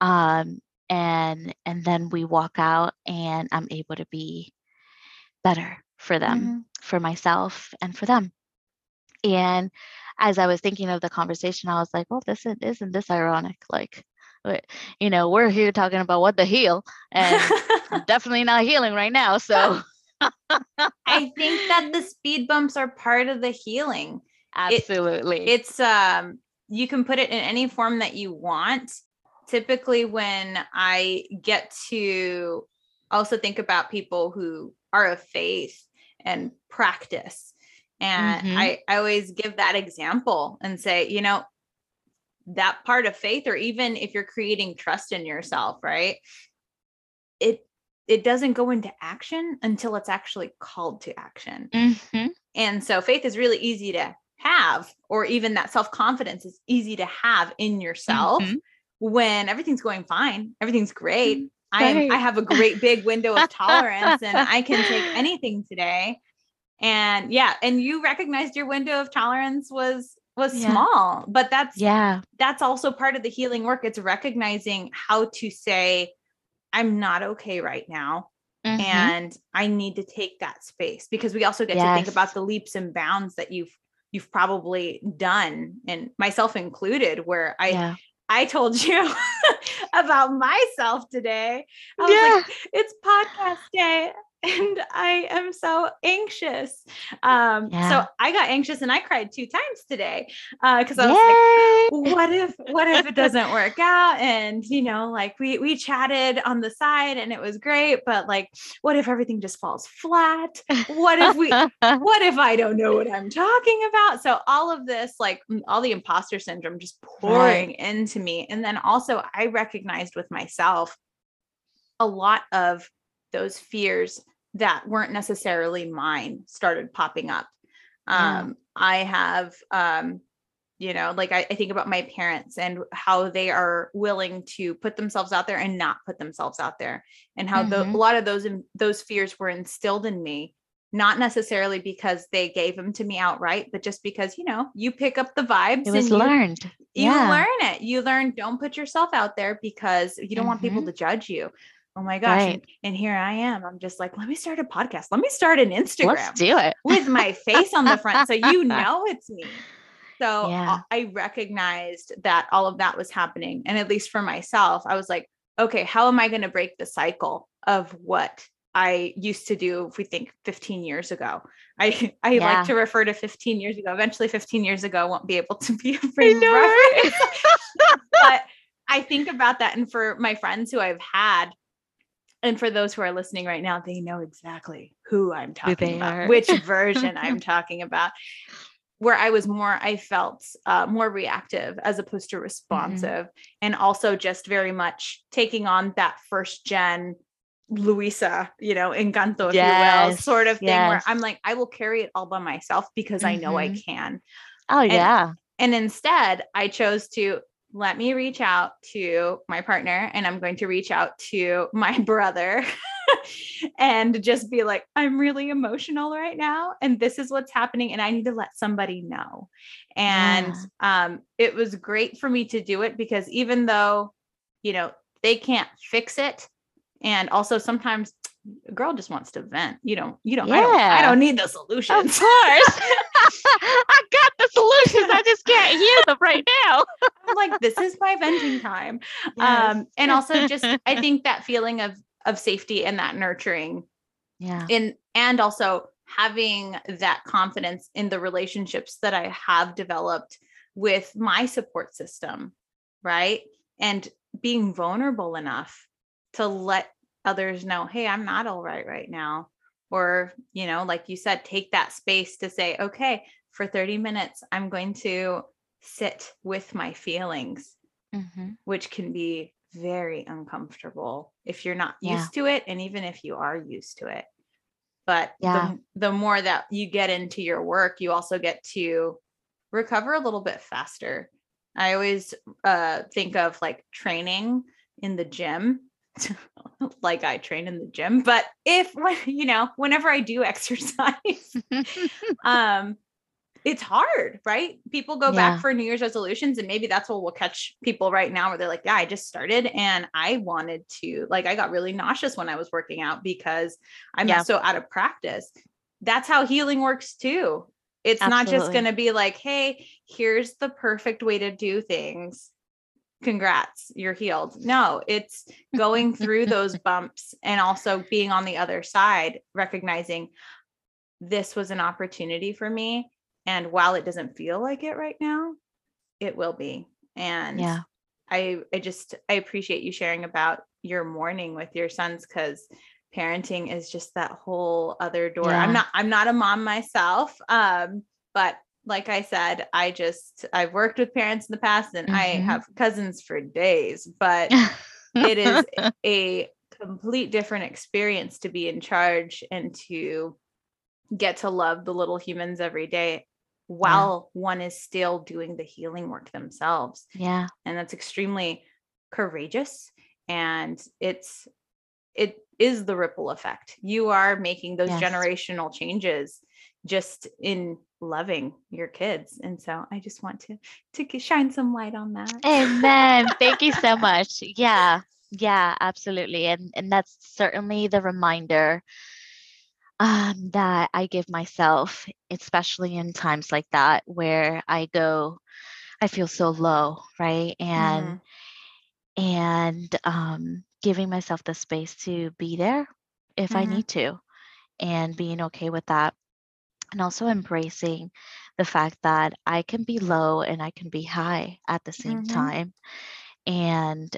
um, and and then we walk out and i'm able to be better for them mm-hmm. for myself and for them and as i was thinking of the conversation i was like well this isn't, isn't this ironic like you know, we're here talking about what the heal, and definitely not healing right now. So I think that the speed bumps are part of the healing. Absolutely. It, it's um you can put it in any form that you want. Typically when I get to also think about people who are of faith and practice and mm-hmm. I, I always give that example and say, you know, that part of faith or even if you're creating trust in yourself right it it doesn't go into action until it's actually called to action. Mm-hmm. and so faith is really easy to have or even that self-confidence is easy to have in yourself mm-hmm. when everything's going fine everything's great. Mm, i am i have a great big window of tolerance and i can take anything today. And yeah and you recognized your window of tolerance was was yeah. small but that's yeah. that's also part of the healing work. It's recognizing how to say i'm not okay right now mm-hmm. and i need to take that space because we also get yes. to think about the leaps and bounds that you've you've probably done and myself included where i yeah. I told you about myself today. I was yeah. like, it's podcast day and I am so anxious. Um, yeah. so I got anxious and I cried two times today because uh, I was Yay! like, what if, what if it doesn't work out? And you know, like we we chatted on the side and it was great, but like, what if everything just falls flat? What if we, what if I don't know what I'm talking about? So all of this, like all the imposter syndrome, just pouring right. into me, and then also I recognized with myself a lot of those fears that weren't necessarily mine started popping up. Um, I have, um, you know, like I, I, think about my parents and how they are willing to put themselves out there and not put themselves out there, and how mm-hmm. the, a lot of those those fears were instilled in me, not necessarily because they gave them to me outright, but just because you know you pick up the vibes. It was you, learned. You yeah. learn it. You learn. Don't put yourself out there because you don't mm-hmm. want people mm-hmm. to judge you oh my gosh right. and, and, here i am i'm just like let me start a podcast let me start an instagram Let's do it with my face on the front so you know it's me so yeah. Uh, i recognized that all of that was happening and at least for myself i was like okay how am i going to break the cycle of what I used to do if we think 15 years ago. I I yeah. like to refer to 15 years ago. Eventually 15 years ago won't be able to be a frame reference. but I think about that and for my friends who I've had and for those who are listening right now, they know exactly who I'm talking about, are. which version I'm talking about. Where I was more, I felt uh, more reactive as opposed to mm-hmm. responsive, mm-hmm. and also just very much taking on that first gen Luisa, you know, Encanto, if yes. you will, sort of thing yes. where I'm like, I will carry it all by myself because mm-hmm. I know I mm-hmm. can. Oh, and, yeah. And instead, I chose to let me reach out to my partner and I'm going to reach out to my brother and just be like, I'm really emotional right now. And this is what's happening. And I need to let somebody know. And yeah. um, it was great for me to do it because even though, you know, they can't fix it. And also sometimes a girl just wants to vent. You don't, you don't, yeah. I don't, I don't need the solutions. Of course. I got the solutions. I just can't hear them right now. I'm like, this is my venting time. Yes. Um, and also just I think that feeling of of safety and that nurturing. Yeah. And and also having that confidence in the relationships that I have developed with my support system, right? And being vulnerable enough to let others know, hey, I'm not all right right now or you know like you said take that space to say okay for 30 minutes i'm going to sit with my feelings hmm which can be very uncomfortable if you're not Yeah. used to it and even if you are used to it but Yeah. the, the more that you get into your work you also get to recover a little bit faster i always uh think of like training in the gym like i train in the gym but if you know whenever i do exercise um it's hard right? People go Yeah. back for new year's resolutions and maybe that's what will catch people right now where they're like yeah i just started and i wanted to like i got really nauseous when i was working out because i'm Yeah. so out of practice. That's how healing works too. It's not just going to be like hey here's the perfect way to do things congrats you're healed. No it's going through those bumps and also being on the other side recognizing this was an opportunity for me and while it doesn't feel like it right now it will be. And Yeah. i i just i appreciate you sharing about your morning with your sons because parenting is just that whole other door. I'm not i'm not a mom myself um but like i said i just i've worked with parents in the past and i Mhm. have cousins for days but it is a complete different experience to be in charge and to get to love the little humans every day while one is still doing the healing work themselves yeah. and that's extremely courageous and it's it is the ripple effect you are making those Yes. generational changes just in loving your kids and so i just want to to shine some light on that Amen. Thank you so much. Yeah. Yeah, absolutely. And and that's certainly the reminder um that I give myself, especially in times like that where I go I feel so low, right? And and um giving myself the space to be there if I Mhm. need to and being okay with that. And also embracing the fact that I can be low and I can be high at the same Mhm. time. And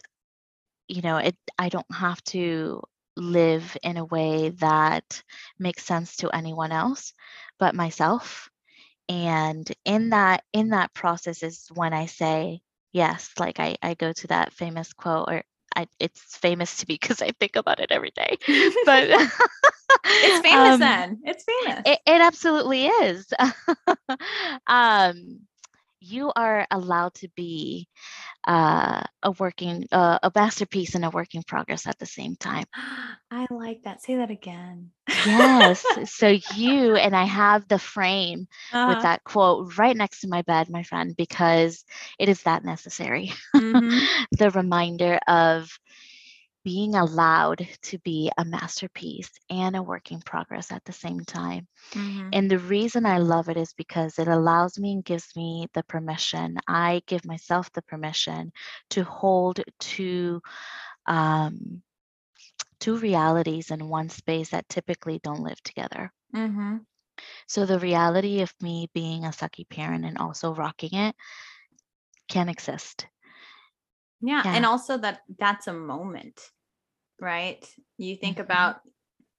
you know, it I don't have to live in a way that makes sense to anyone else but myself. And in that in that process is when I say yes, like I I go to that famous quote or I, it's famous to me because I think about it every day. But it's famous um, then it's famous it, it absolutely is. um, you are allowed to be uh, a working, uh, a masterpiece and a working progress at the same time. i like that say that again Yes. so you and I have the frame with Uh-huh. that quote right next to my bed, my friend, because it is that necessary. Mhm. the reminder of being allowed to be a masterpiece and a working progress at the same time. Mhm. And the reason I love it is because it allows me and gives me the permission. I give myself the permission to hold two um, two realities in one space that typically don't live together. Mhm. So the reality of me being a sucky parent and also rocking it can exist. Yeah, and also that that's a moment, right? You think Mhm. about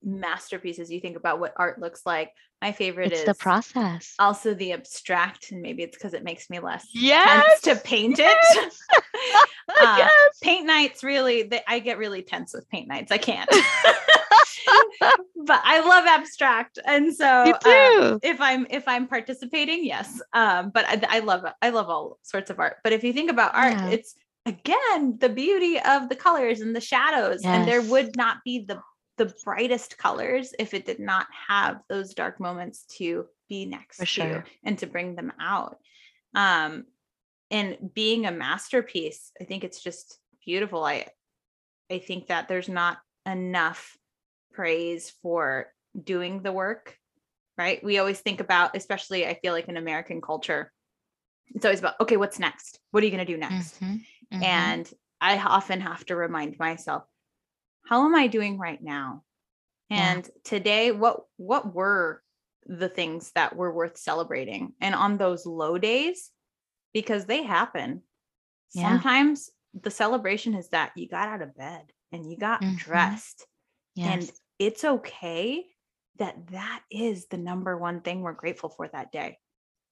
masterpieces, you think about what art looks like. My favorite It's is the process. also the abstract, and maybe it's because it makes me less Yes! tense to paint it. Uh, yes. paint nights really, they, I get really tense with paint nights. I can't. but I love abstract, and so uh, if i'm if i'm participating yes um but I, I love i love all sorts of art but if you think about art Yeah. it's again the beauty of the colors and the shadows and there would not be the the brightest colors if it did not have those dark moments to be next For to sure. and to bring them out. Um and being a masterpiece i think it's just beautiful. I i think that there's not enough praise for doing the work right? We always think about especially i feel like in american culture it's always about okay what's next? What are you going to do next? Mhm, mhm. and i often have to remind myself how am i doing right now Yeah. and today what what were the things that were worth celebrating and on those low days because they happen Yeah. sometimes the celebration is that you got out of bed and you got Mhm. dressed yes. and it's okay that that is the number one thing we're grateful for that day.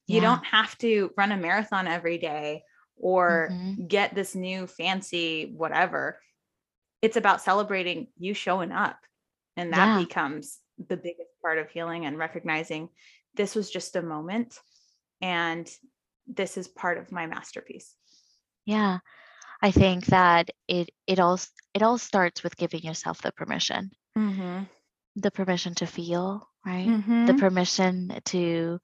You don't have to run a marathon every day or Mhm. get this new fancy whatever. It's about celebrating you showing up. And that Yeah. becomes the biggest part of healing and recognizing this was just a moment and this is part of my masterpiece. Yeah. I think that it it all it all starts with giving yourself the permission. Mm-hmm. The permission to feel, right? The Mm-hmm. permission to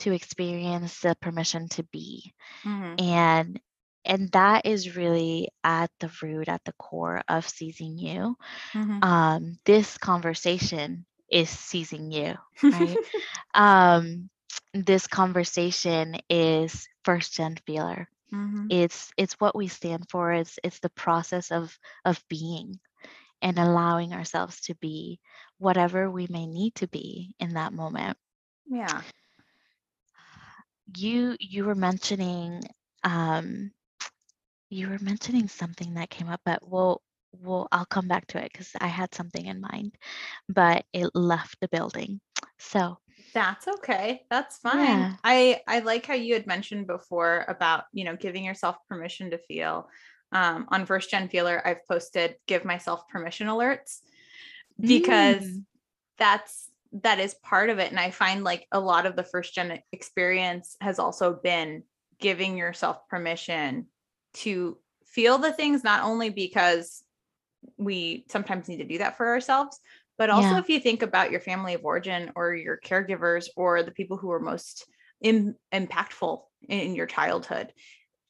to experience, the permission to be. Mm-hmm. And and that is really at the root, at the core of seizing you. Mm-hmm. Um, this conversation is seizing you, right? um, this conversation is first gen feeler. mm-hmm. It's it's what we stand for. It's it's the process of of being and allowing ourselves to be whatever we may need to be in that moment. Yeah. You you were mentioning um you were mentioning something that came up, but we'll we'll I'll come back to it because I had something in mind, but it left the building. So That's okay. That's fine. Yeah. I I like how you had mentioned before about, you know, giving yourself permission to feel. Um, on first gen feeler, I've posted give myself permission alerts because Mm. that's that is part of it. And I find like a lot of the first gen experience has also been giving yourself permission to feel the things, not only because we sometimes need to do that for ourselves, but also Yeah. if you think about your family of origin or your caregivers or the people who were most Im- impactful in your childhood,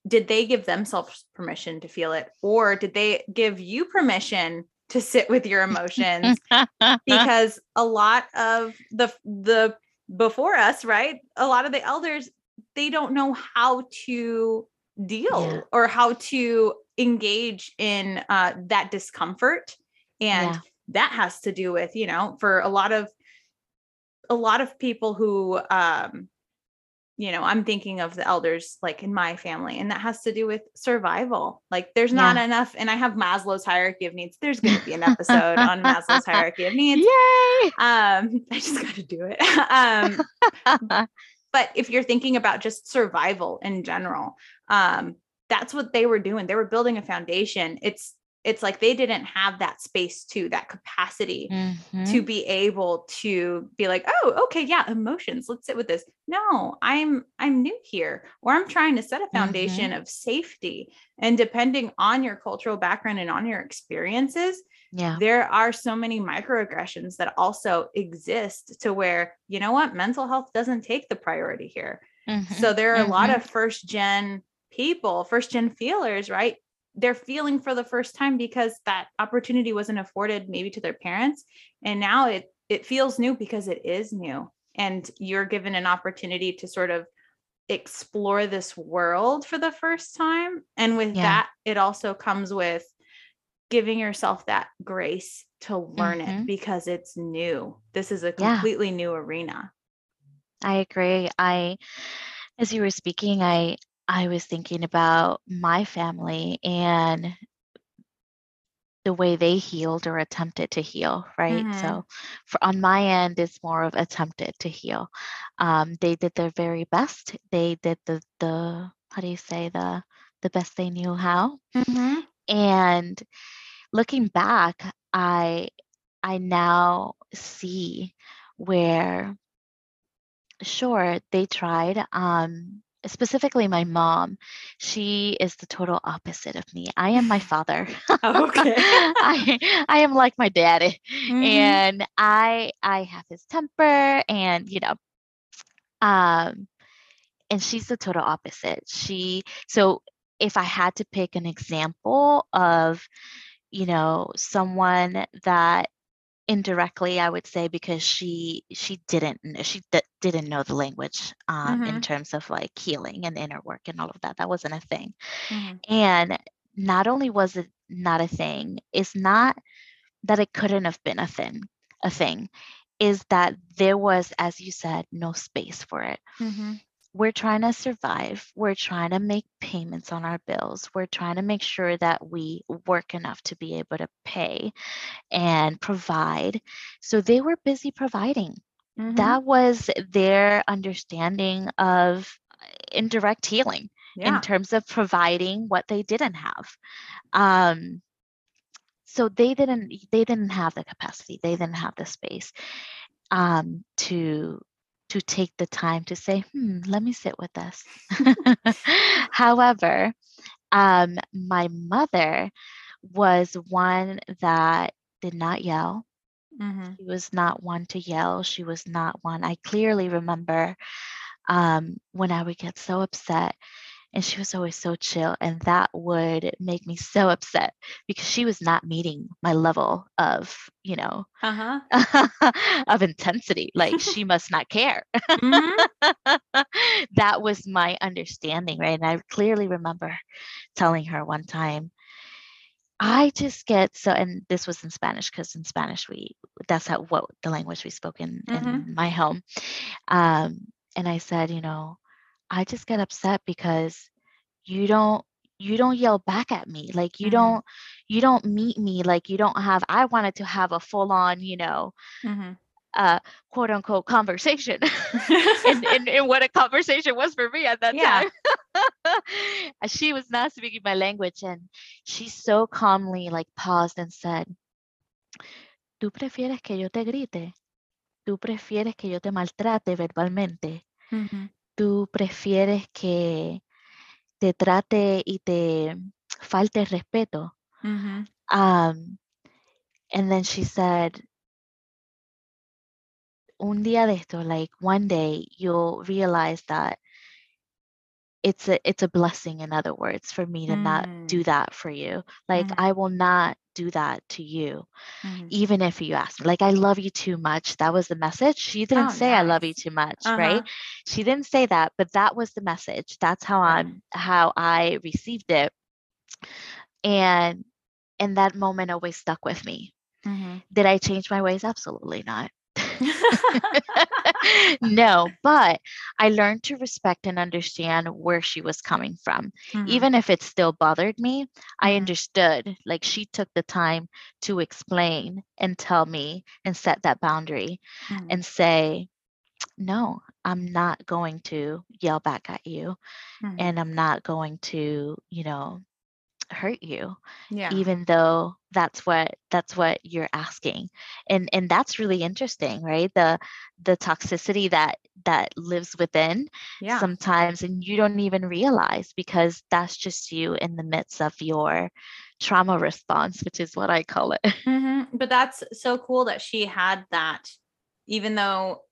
did they give themselves permission to feel it? Or did they give you permission to sit with your emotions? because a lot of the the before us right a lot of the elders they don't know how to deal Yeah. or how to engage in uh, that discomfort and Yeah. that has to do with you know for a lot of a lot of people who um you know i'm thinking of the elders like in my family and that has to do with survival. Like there's not Yeah. enough and i have maslow's hierarchy of needs. There's going to be an episode on maslow's hierarchy of needs. Yay! um i just got to do it. Um but if you're thinking about just survival in general um that's what they were doing. They were building a foundation. It's it's like they didn't have that space to that capacity Mhm. to be able to be like oh okay yeah emotions let's sit with this no i'm i'm new here or i'm trying to set a foundation of safety and depending on your cultural background and on your experiences yeah. there are so many microaggressions that also exist to where you know what mental health doesn't take the priority here so Mhm. there are a lot Mhm. of first gen people first gen feelers right they're feeling for the first time because that opportunity wasn't afforded maybe to their parents and now it it feels new because it is new and you're given an opportunity to sort of explore this world for the first time and with Yeah. that it also comes with giving yourself that grace to learn Mhm. it because it's new this is a Yeah. completely new arena I agree. I, as you were speaking, I I was thinking about my family and the way they healed or attempted to heal, right? Mhm. So, for on my end, it's more of attempted to heal. Um, they did their very best. They did the the how do you say the the best they knew how. And looking back, I I now see where sure they tried um specifically my mom she is the total opposite of me i am my father Oh, okay. i i am like my daddy Mhm. and i i have his temper and you know um and she's the total opposite she so if i had to pick an example of you know someone that indirectly i would say because she she didn't she d- didn't know the language um in Mhm. terms of like healing and inner work and all of that that wasn't a thing Mhm. and not only was it not a thing it's not that it couldn't have been a thing a thing is that there was as you said no space for it Mhm. We're trying to survive. We're trying to make payments on our bills. We're trying to make sure that we work enough to be able to pay and provide. So they were busy providing. Mm-hmm. That was their understanding of indirect healing yeah. in terms of providing what they didn't have. Um, so they didn't they didn't have the capacity they didn't have the space um, to to take the time to say, hmm, let me sit with this. However, um, my mother was one that did not yell. Mm-hmm. She was not one to yell. She was not one. I clearly remember um, when I would get so upset and she was always so chill and that would make me so upset because she was not meeting my level of you know uh-huh. of intensity like she must not care mm-hmm. that was my understanding right and i clearly remember telling her one time I just get so, and this was in Spanish because in Spanish we that's how what the language we spoke in mm-hmm. in my home. Um, and I said, you know, I just get upset because you don't you don't yell back at me like you mm-hmm. don't you don't meet me like you don't have i wanted to have a full on you know mm-hmm. uh quote unquote conversation and, and, and, what a conversation was for me at that yeah. time she was not speaking my language and she so calmly like paused and said tú prefieres que yo te grite tú prefieres que yo te maltrate verbalmente mm-hmm tú prefieres que te trate y te falte respeto. Mm-hmm. Um, and then she said, un día de esto, like one day you'll realize that it's a it's a blessing in other words for me to mm. not do mm. that for you like mm. i will not do that to you mm. even if you ask me like i love you too much that was the message she didn't oh, say nice. i love you too much uh-huh. right she didn't say that but that was the message that's how i'm how i received it and and that moment always stuck with me mm-hmm. did i change my ways absolutely not no, but I learned to respect and understand where she was coming from. Mm-hmm. Even if it still bothered me, I mm-hmm. understood. Like she took the time to explain and tell me and set that boundary mm-hmm. and say, no, I'm not going to yell back at you mm-hmm. and I'm not going to, you know, hurt you yeah even though that's what that's what you're asking and and that's really interesting right the the toxicity that that lives within yeah. sometimes and you don't even realize because that's just you in the midst of your trauma response which is what i call it mm-hmm. but that's so cool that she had that even though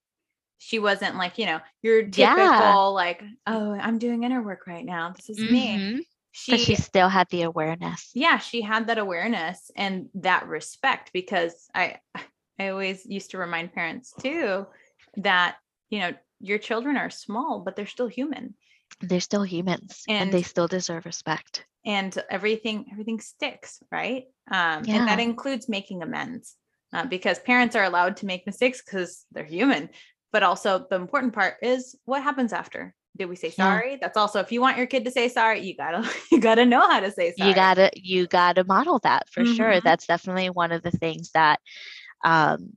she wasn't like you know your typical yeah. like oh i'm doing inner work right now this is mm-hmm. me she but she still had the awareness. Yeah she had that awareness and that respect because i i always used to remind parents too that you know your children are small but they're still human. They're still humans and, and they still deserve respect. And everything everything sticks right? Um yeah. and that includes making amends uh, because parents are allowed to make mistakes because they're human. But also the important part is what happens after did we say sorry? Yeah. That's also if you want your kid to say sorry, you gotta you gotta know how to say sorry. You gotta you gotta model that for mm-hmm. sure. That's definitely one of the things that um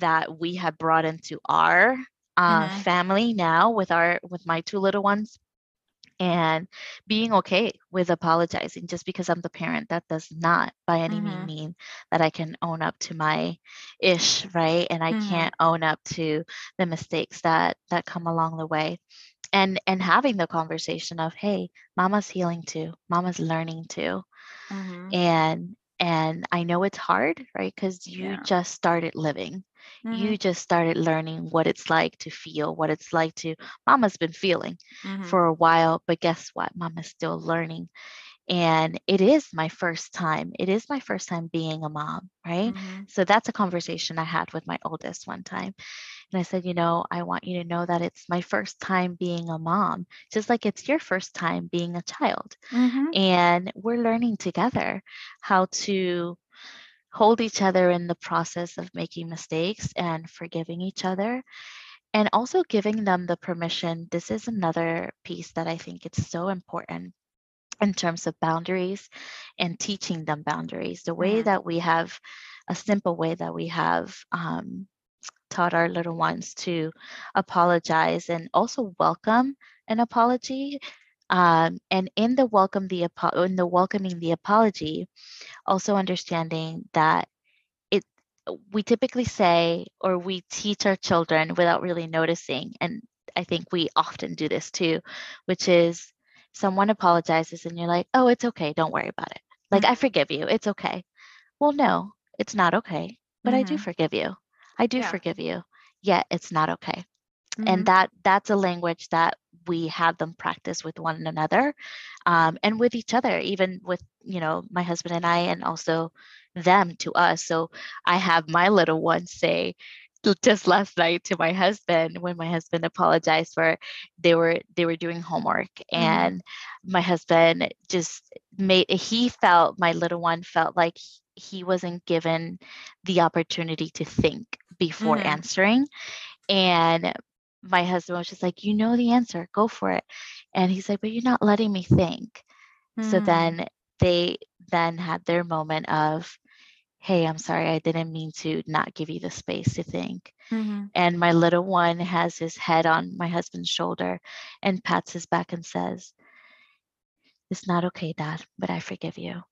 that we have brought into our uh, mm-hmm. family now with our with my two little ones and being okay with apologizing just because I'm the parent that does not by any mm-hmm. mean that I can own up to my ish right and I mm-hmm. can't own up to the mistakes that that come along the way and and having the conversation of hey mama's healing too mama's learning too mm-hmm. and and i know it's hard right because you yeah. just started living mm-hmm. you just started learning what it's like to feel what it's like to mama's been feeling mm-hmm. for a while but guess what mama's still learning and it is my first time it is my first time being a mom right mm-hmm. so that's a conversation i had with my oldest one time and I said, you know, I want you to know that it's my first time being a mom, just like it's your first time being a child. Mm-hmm. And we're learning together how to hold each other in the process of making mistakes and forgiving each other and also giving them the permission this is another piece that i think it's so important in terms of boundaries and teaching them boundaries the way that we have a simple way that we have um, taught our little ones to apologize and also welcome an apology um, and in the welcome the apo- in the welcoming the apology also understanding that it we typically say or we teach our children without really noticing and i think we often do this too which is someone apologizes and you're like oh it's okay don't worry about it. Like i forgive you it's okay. Well no it's not okay but i do Mhm. forgive you i do Yeah. forgive you yet it's not okay Mhm. and that that's a language that we have them practice with one another um, and with each other even with you know my husband and i and also them to us so i have my little one say just last night to my husband when my husband apologized for they were they were doing homework and my husband just made he felt my little one felt like he- wasn't given the opportunity to think before Mhm. answering and my husband was just like, you know the answer, go for it. And he's like, but you're not letting me think. So Mm. then they then had their moment of, hey, I'm sorry, I didn't mean to not give you the space to think. Mhm. And my little one has his head on my husband's shoulder and pats his back and says, It's not okay, Dad, but I forgive you.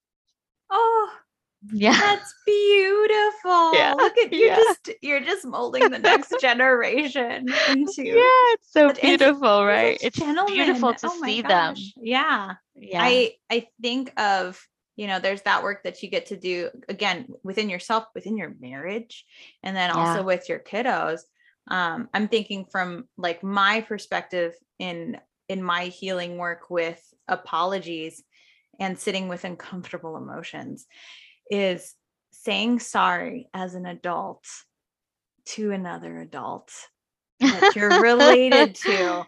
Yeah. that's beautiful. Yeah, Look at you're yeah. just you're just molding the next generation into Yeah, it's so But it's- beautiful, right? It's gentlemen. beautiful to Oh see them. Yeah. Yeah. I I think of you know there's that work that you get to do again within yourself within your marriage and then also Yeah. with your kiddos um i'm thinking from like my perspective in in my healing work with apologies and sitting with uncomfortable emotions is saying sorry as an adult to another adult that you're related to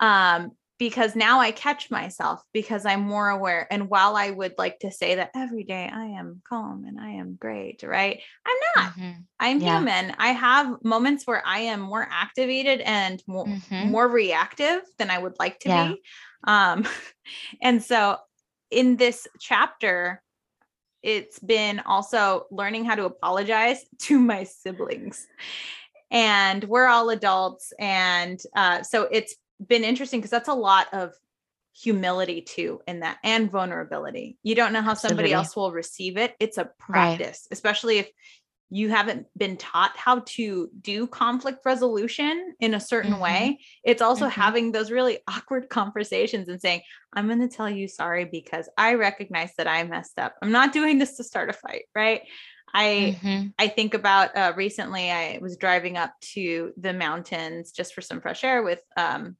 um because now I catch myself because I'm more aware and while I would like to say that every day I am calm and I am great right I'm not Mhm, I'm Yeah. human I have moments where I am more activated and more mhm. more reactive than I would like to Yeah. be um and so in this chapter it's been also learning how to apologize to my siblings. And we're all adults and uh, so it's been interesting because that's a lot of humility too in that and vulnerability. You don't know how somebody Absolutely. else will receive it. It's a practice especially if you haven't been taught how to do conflict resolution in a certain Mhm. way it's also Mhm. having those really awkward conversations and saying i'm going to tell you sorry because i recognize that i messed up i'm not doing this to start a fight right i Mhm. I think about uh, recently, I was driving up to the mountains just for some fresh air with um,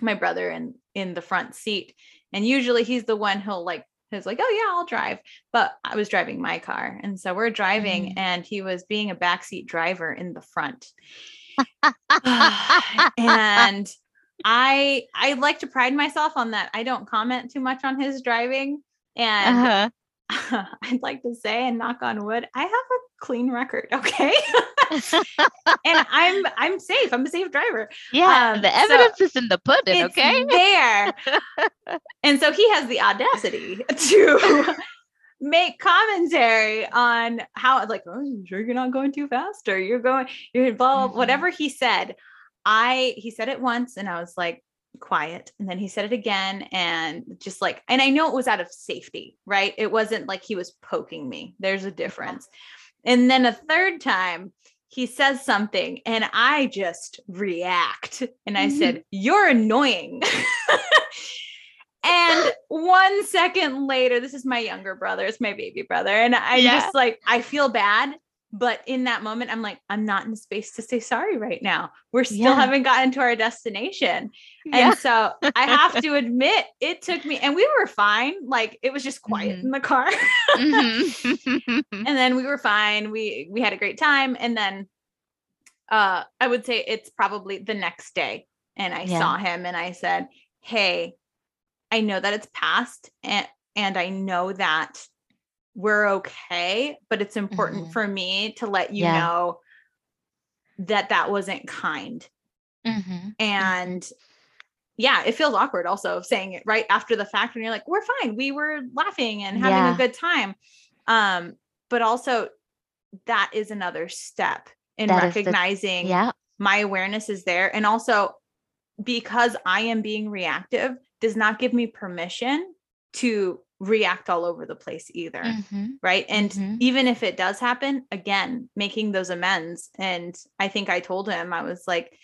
my brother in in the front seat, and usually he's the one who'll like who's like, "Oh yeah, I'll drive," but I was driving my car, and so we're driving, Mhm. and he was being a backseat driver in the front, and I I like to pride myself on that. I don't comment too much on his driving, and Uh-huh. I'd like to say, and knock on wood, I have a clean record. Okay. and I'm I'm safe. I'm a safe driver. Yeah, Um, the so evidence is in the pudding, It's okay? there. and so he has the audacity to make commentary on how like, oh, you sure you're not going too fast or you're going, you're blah, blah, Mhm. whatever he said. I he said it once and I was like quiet. And then he said it again and just like, and I know it was out of safety, right? It wasn't like he was poking me. There's a difference. And then a third time he says something and I just react. And I mm-hmm. said, You're annoying. and one second later, this is my younger brother, it's my baby brother. And I'm Yeah. just like, I feel bad. But in that moment, I'm like, I'm not in the space to say sorry right now. We're still Yeah. haven't gotten to our destination. Yeah. And so I have to admit, it took me, and we were fine. Like it was just quiet Mhm. in the car. Mhm. and then we were fine we we had a great time and then uh i would say it's probably the next day and i Yeah. saw him and i said hey i know that it's past and and i know that we're okay but it's important Mhm. for me to let you Yeah. know that that wasn't kind Mhm. And yeah, it feels awkward also saying it right after the fact when you're like, we're fine. We were laughing and having Yeah. a good time. Um, but also that is another step in That is the- recognizing Yeah. my awareness is there. And also because I am being reactive does not give me permission to react all over the place either Mhm. right and Mhm. even if it does happen again making those amends and i think i told him i was like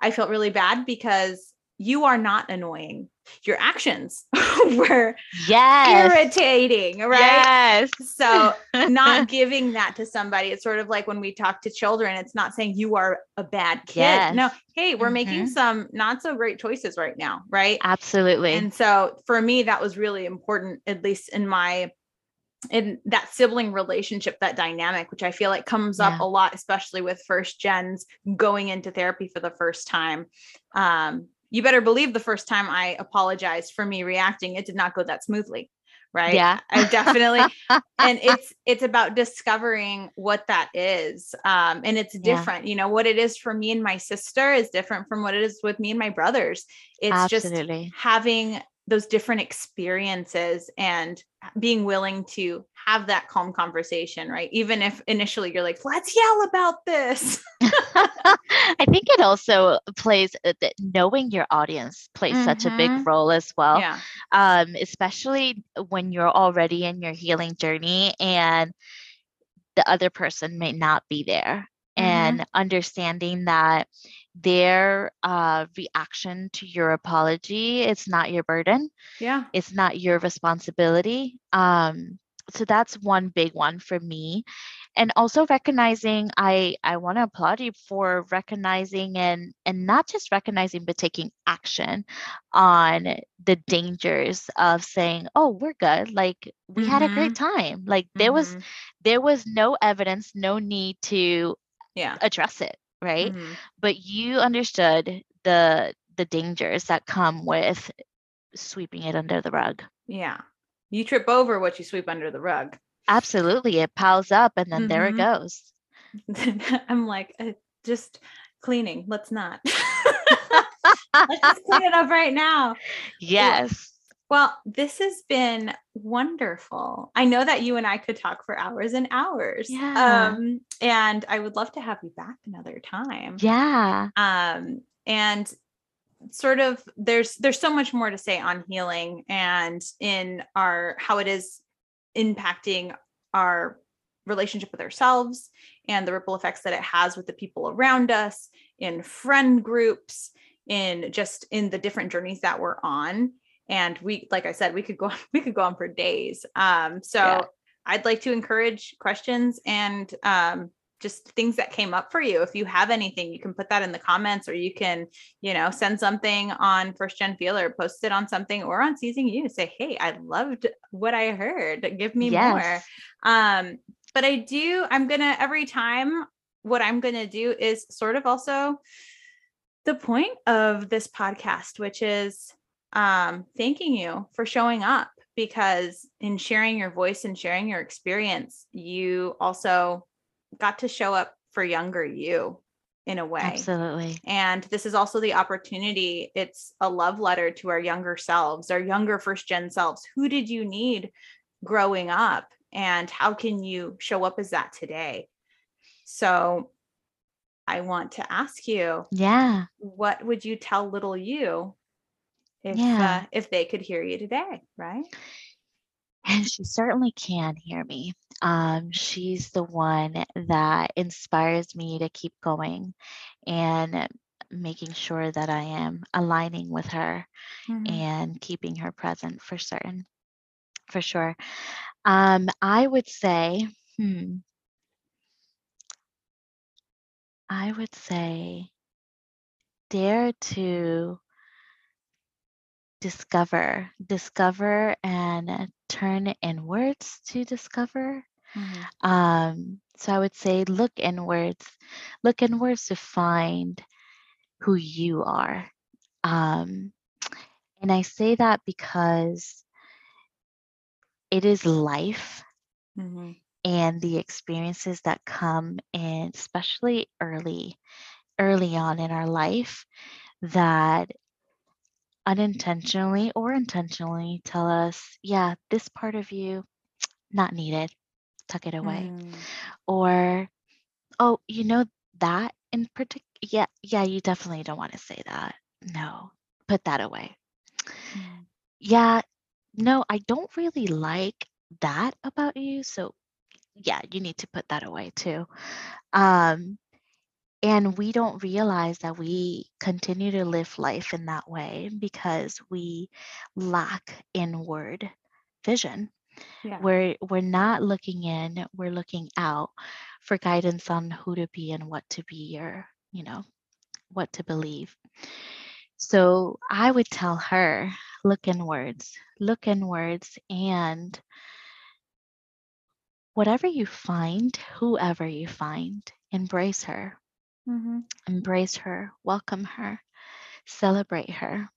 i felt really bad because you are not annoying your actions were Yes. irritating right Yes. so not giving that to somebody it's sort of like when we talk to children it's not saying you are a bad kid no hey we're making Mhm. some not so great choices right now right Absolutely. and so for me, that was really important, at least in my in that sibling relationship, that dynamic, which I feel like comes up a lot, especially with first gens going into therapy for the first time. Um, you better believe the first time I apologized for me reacting, it did not go that smoothly. Right. Yeah. I definitely and it's it's about discovering what that is um and it's Yeah. different you know what it is for me and my sister is different from what it is with me and my brothers it's just having those different experiences and being willing to have that calm conversation right even if initially you're like let's yell about this I think it also plays uh, that knowing your audience plays such a big Mhm. role as well. yeah um, especially when you're already in your healing journey and the other person may not be there Mhm. and understanding that their uh, reaction to your apology it's not your burden. Yeah. It's not your responsibility. Um, so that's one big one for me. And also recognizing i i want to applaud you for recognizing and and not just recognizing but taking action on the dangers of saying oh we're good. Like we had a great time. Like there was Mhm. there was no evidence no need to yeah. address it right? Mhm. but you understood the the dangers that come with sweeping it under the rug. Yeah. You trip over what you sweep under the rug. Absolutely it piles up and then there it Mhm. goes. I'm like uh, just cleaning let's not. Let's just clean it up right now. Yes Well, this has been wonderful. I know that you and I could talk for hours and hours. Yeah. Um, and I would love to have you back another time. yeah Um, and sort of there's there's so much more to say on healing and in our how it is impacting our relationship with ourselves and the ripple effects that it has with the people around us in friend groups in just in the different journeys that we're on and we like i said we could go on we could go on for days. Um so Yeah. i'd like to encourage questions and um just things that came up for you. If you have anything you can put that in the comments or you can you know send something on first gen feeler post it on something or on seizing you say hey i loved what i heard. Give me more. Um but i do i'm gonna every time what i'm gonna do is sort of also the point of this podcast which is um thanking you for showing up because in sharing your voice and sharing your experience you also got to show up for younger you in a way absolutely and this is also the opportunity. It's a love letter to our younger selves, our younger first gen selves. Who did you need growing up? And how can you show up as that today? So I want to ask you, yeah what would you tell little you if Yeah. uh, if they could hear you today, right? And she certainly can hear me. Um, she's the one that inspires me to keep going and making sure that I am aligning with her and keeping her present for certain, for sure. Um, I would say, hmm, I would say, dare to discover, discover and turn inwards to discover. Mhm. Um, so I would say look inwards, look inwards to find who you are. Um, and I say that because it is life Mhm. and the experiences that come in, especially early, early on in our life that unintentionally or intentionally tell us, yeah, this part of you not needed, tuck it away. Mm. Or, oh, you know that in particular, yeah, yeah, you definitely don't want to say that. No, put that away. Mm. Yeah, no, I don't really like that about you. So yeah, you need to put that away too. Um, and we don't realize that we continue to live life in that way because we lack inward vision. Yeah. We're we're not looking in, we're looking out for guidance on who to be and what to be or, you know, what to believe. So I would tell her, look inwards, look inwards and whatever you find, whoever you find, embrace her. Mm-hmm. Embrace her, welcome her, celebrate her,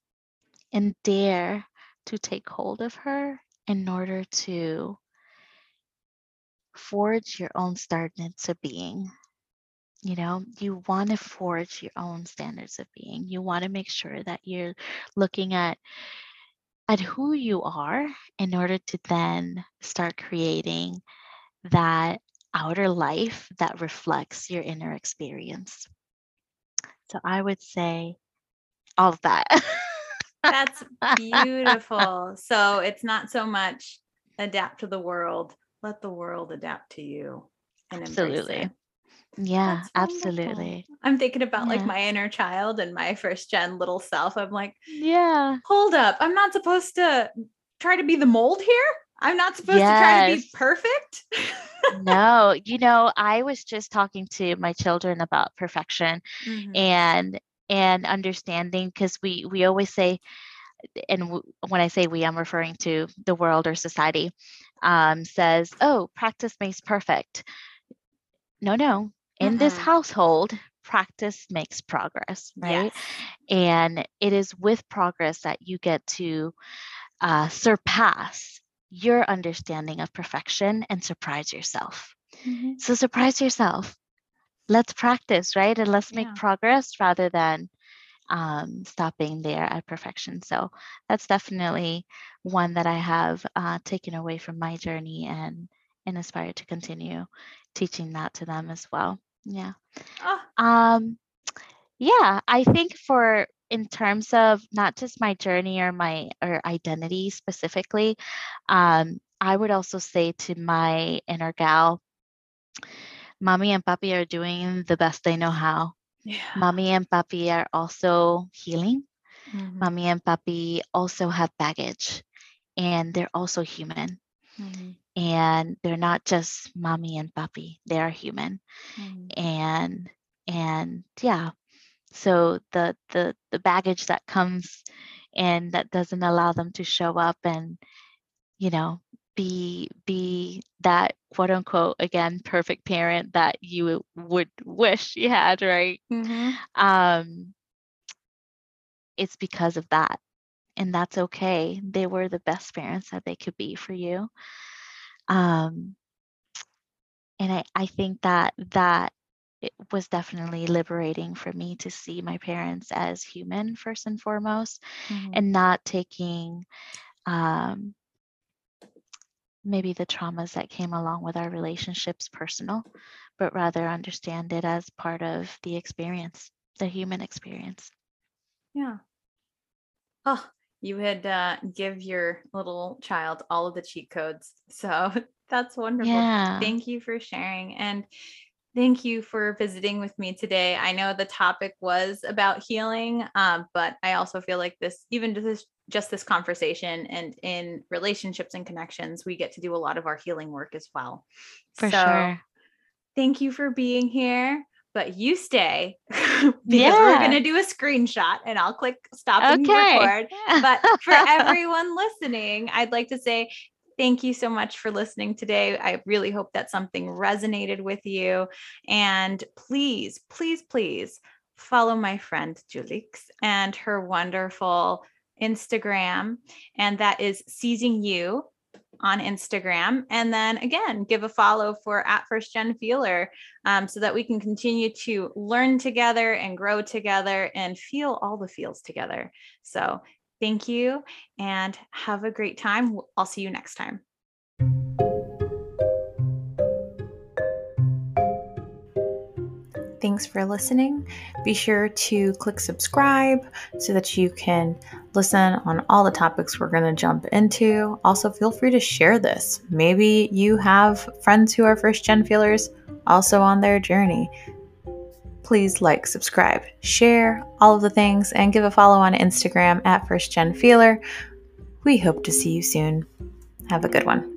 and dare to take hold of her in order to forge your own standards of being. You know, you want to forge your own standards of being. You want to make sure that you're looking at at who you are in order to then start creating that outer life that reflects your inner experience. So I would say all of that. That's beautiful. So it's not so much adapt to the world, let the world adapt to you. And absolutely. Yeah, absolutely. I'm thinking about yeah. like my inner child and my first gen little self. I'm like, yeah, hold up. I'm not supposed to try to be the mold here. I'm not supposed yes. to try to be perfect. no, you know, I was just talking to my children about perfection mm-hmm. and and understanding because we we always say and w- when I say we, I'm referring to the world or society, um, says, oh, practice makes perfect. No, no. In mm-hmm. this household, practice makes progress, right? Yes. And it is with progress that you get to uh, surpass your understanding of perfection and surprise yourself. Mm-hmm. So surprise yourself. Let's practice, right? And let's make yeah. progress rather than um, stopping there at perfection. So that's definitely one that I have uh, taken away from my journey and and aspire to continue teaching that to them as well. Yeah. Oh. Um, yeah, I think for in terms of not just my journey or my or identity specifically, um, I would also say to my inner gal, mommy and papi are doing the best they know how. Yeah. Mommy and papi are also healing. Mm-hmm. Mommy and papi also have baggage and they're also human. Mm-hmm. And they're not just mommy and papi, they are human. Mm-hmm. And and yeah, so the the the baggage that comes and that doesn't allow them to show up and you know be be that quote unquote again perfect parent that you would wish you had right? Mm-hmm. um it's because of that and that's okay. They were the best parents that they could be for you. Um and i i think that that it was definitely liberating for me to see my parents as human first and foremost mm-hmm. and not taking um, maybe the traumas that came along with our relationships personal but rather understand it as part of the experience the human experience yeah oh you would uh, give your little child all of the cheat codes so that's wonderful yeah. thank you for sharing and Thank you for visiting with me today. I know the topic was about healing, um, but I also feel like this, even this, just this conversation and in relationships and connections, we get to do a lot of our healing work as well. For so, sure. Thank you for being here, but you stay because yeah. we're going to do a screenshot and I'll click stop and okay. record. But for everyone listening, I'd like to say Thank you so much for listening today. I really hope that something resonated with you. And please, please, please follow my friend Julix and her wonderful Instagram. And that is seizing you on Instagram. And then again, give a follow for at First Gen Feeler um, so that we can continue to learn together and grow together and feel all the feels together. So thank you and have a great time. I'll see you next time. Thanks for listening. Be sure to click subscribe so that you can listen on all the topics we're going to jump into. Also, feel free to share this. Maybe you have friends who are first gen feelers also on their journey please like, subscribe, share, all of the things, and give a follow on Instagram at FirstGenFeeler. We hope to see you soon. Have a good one.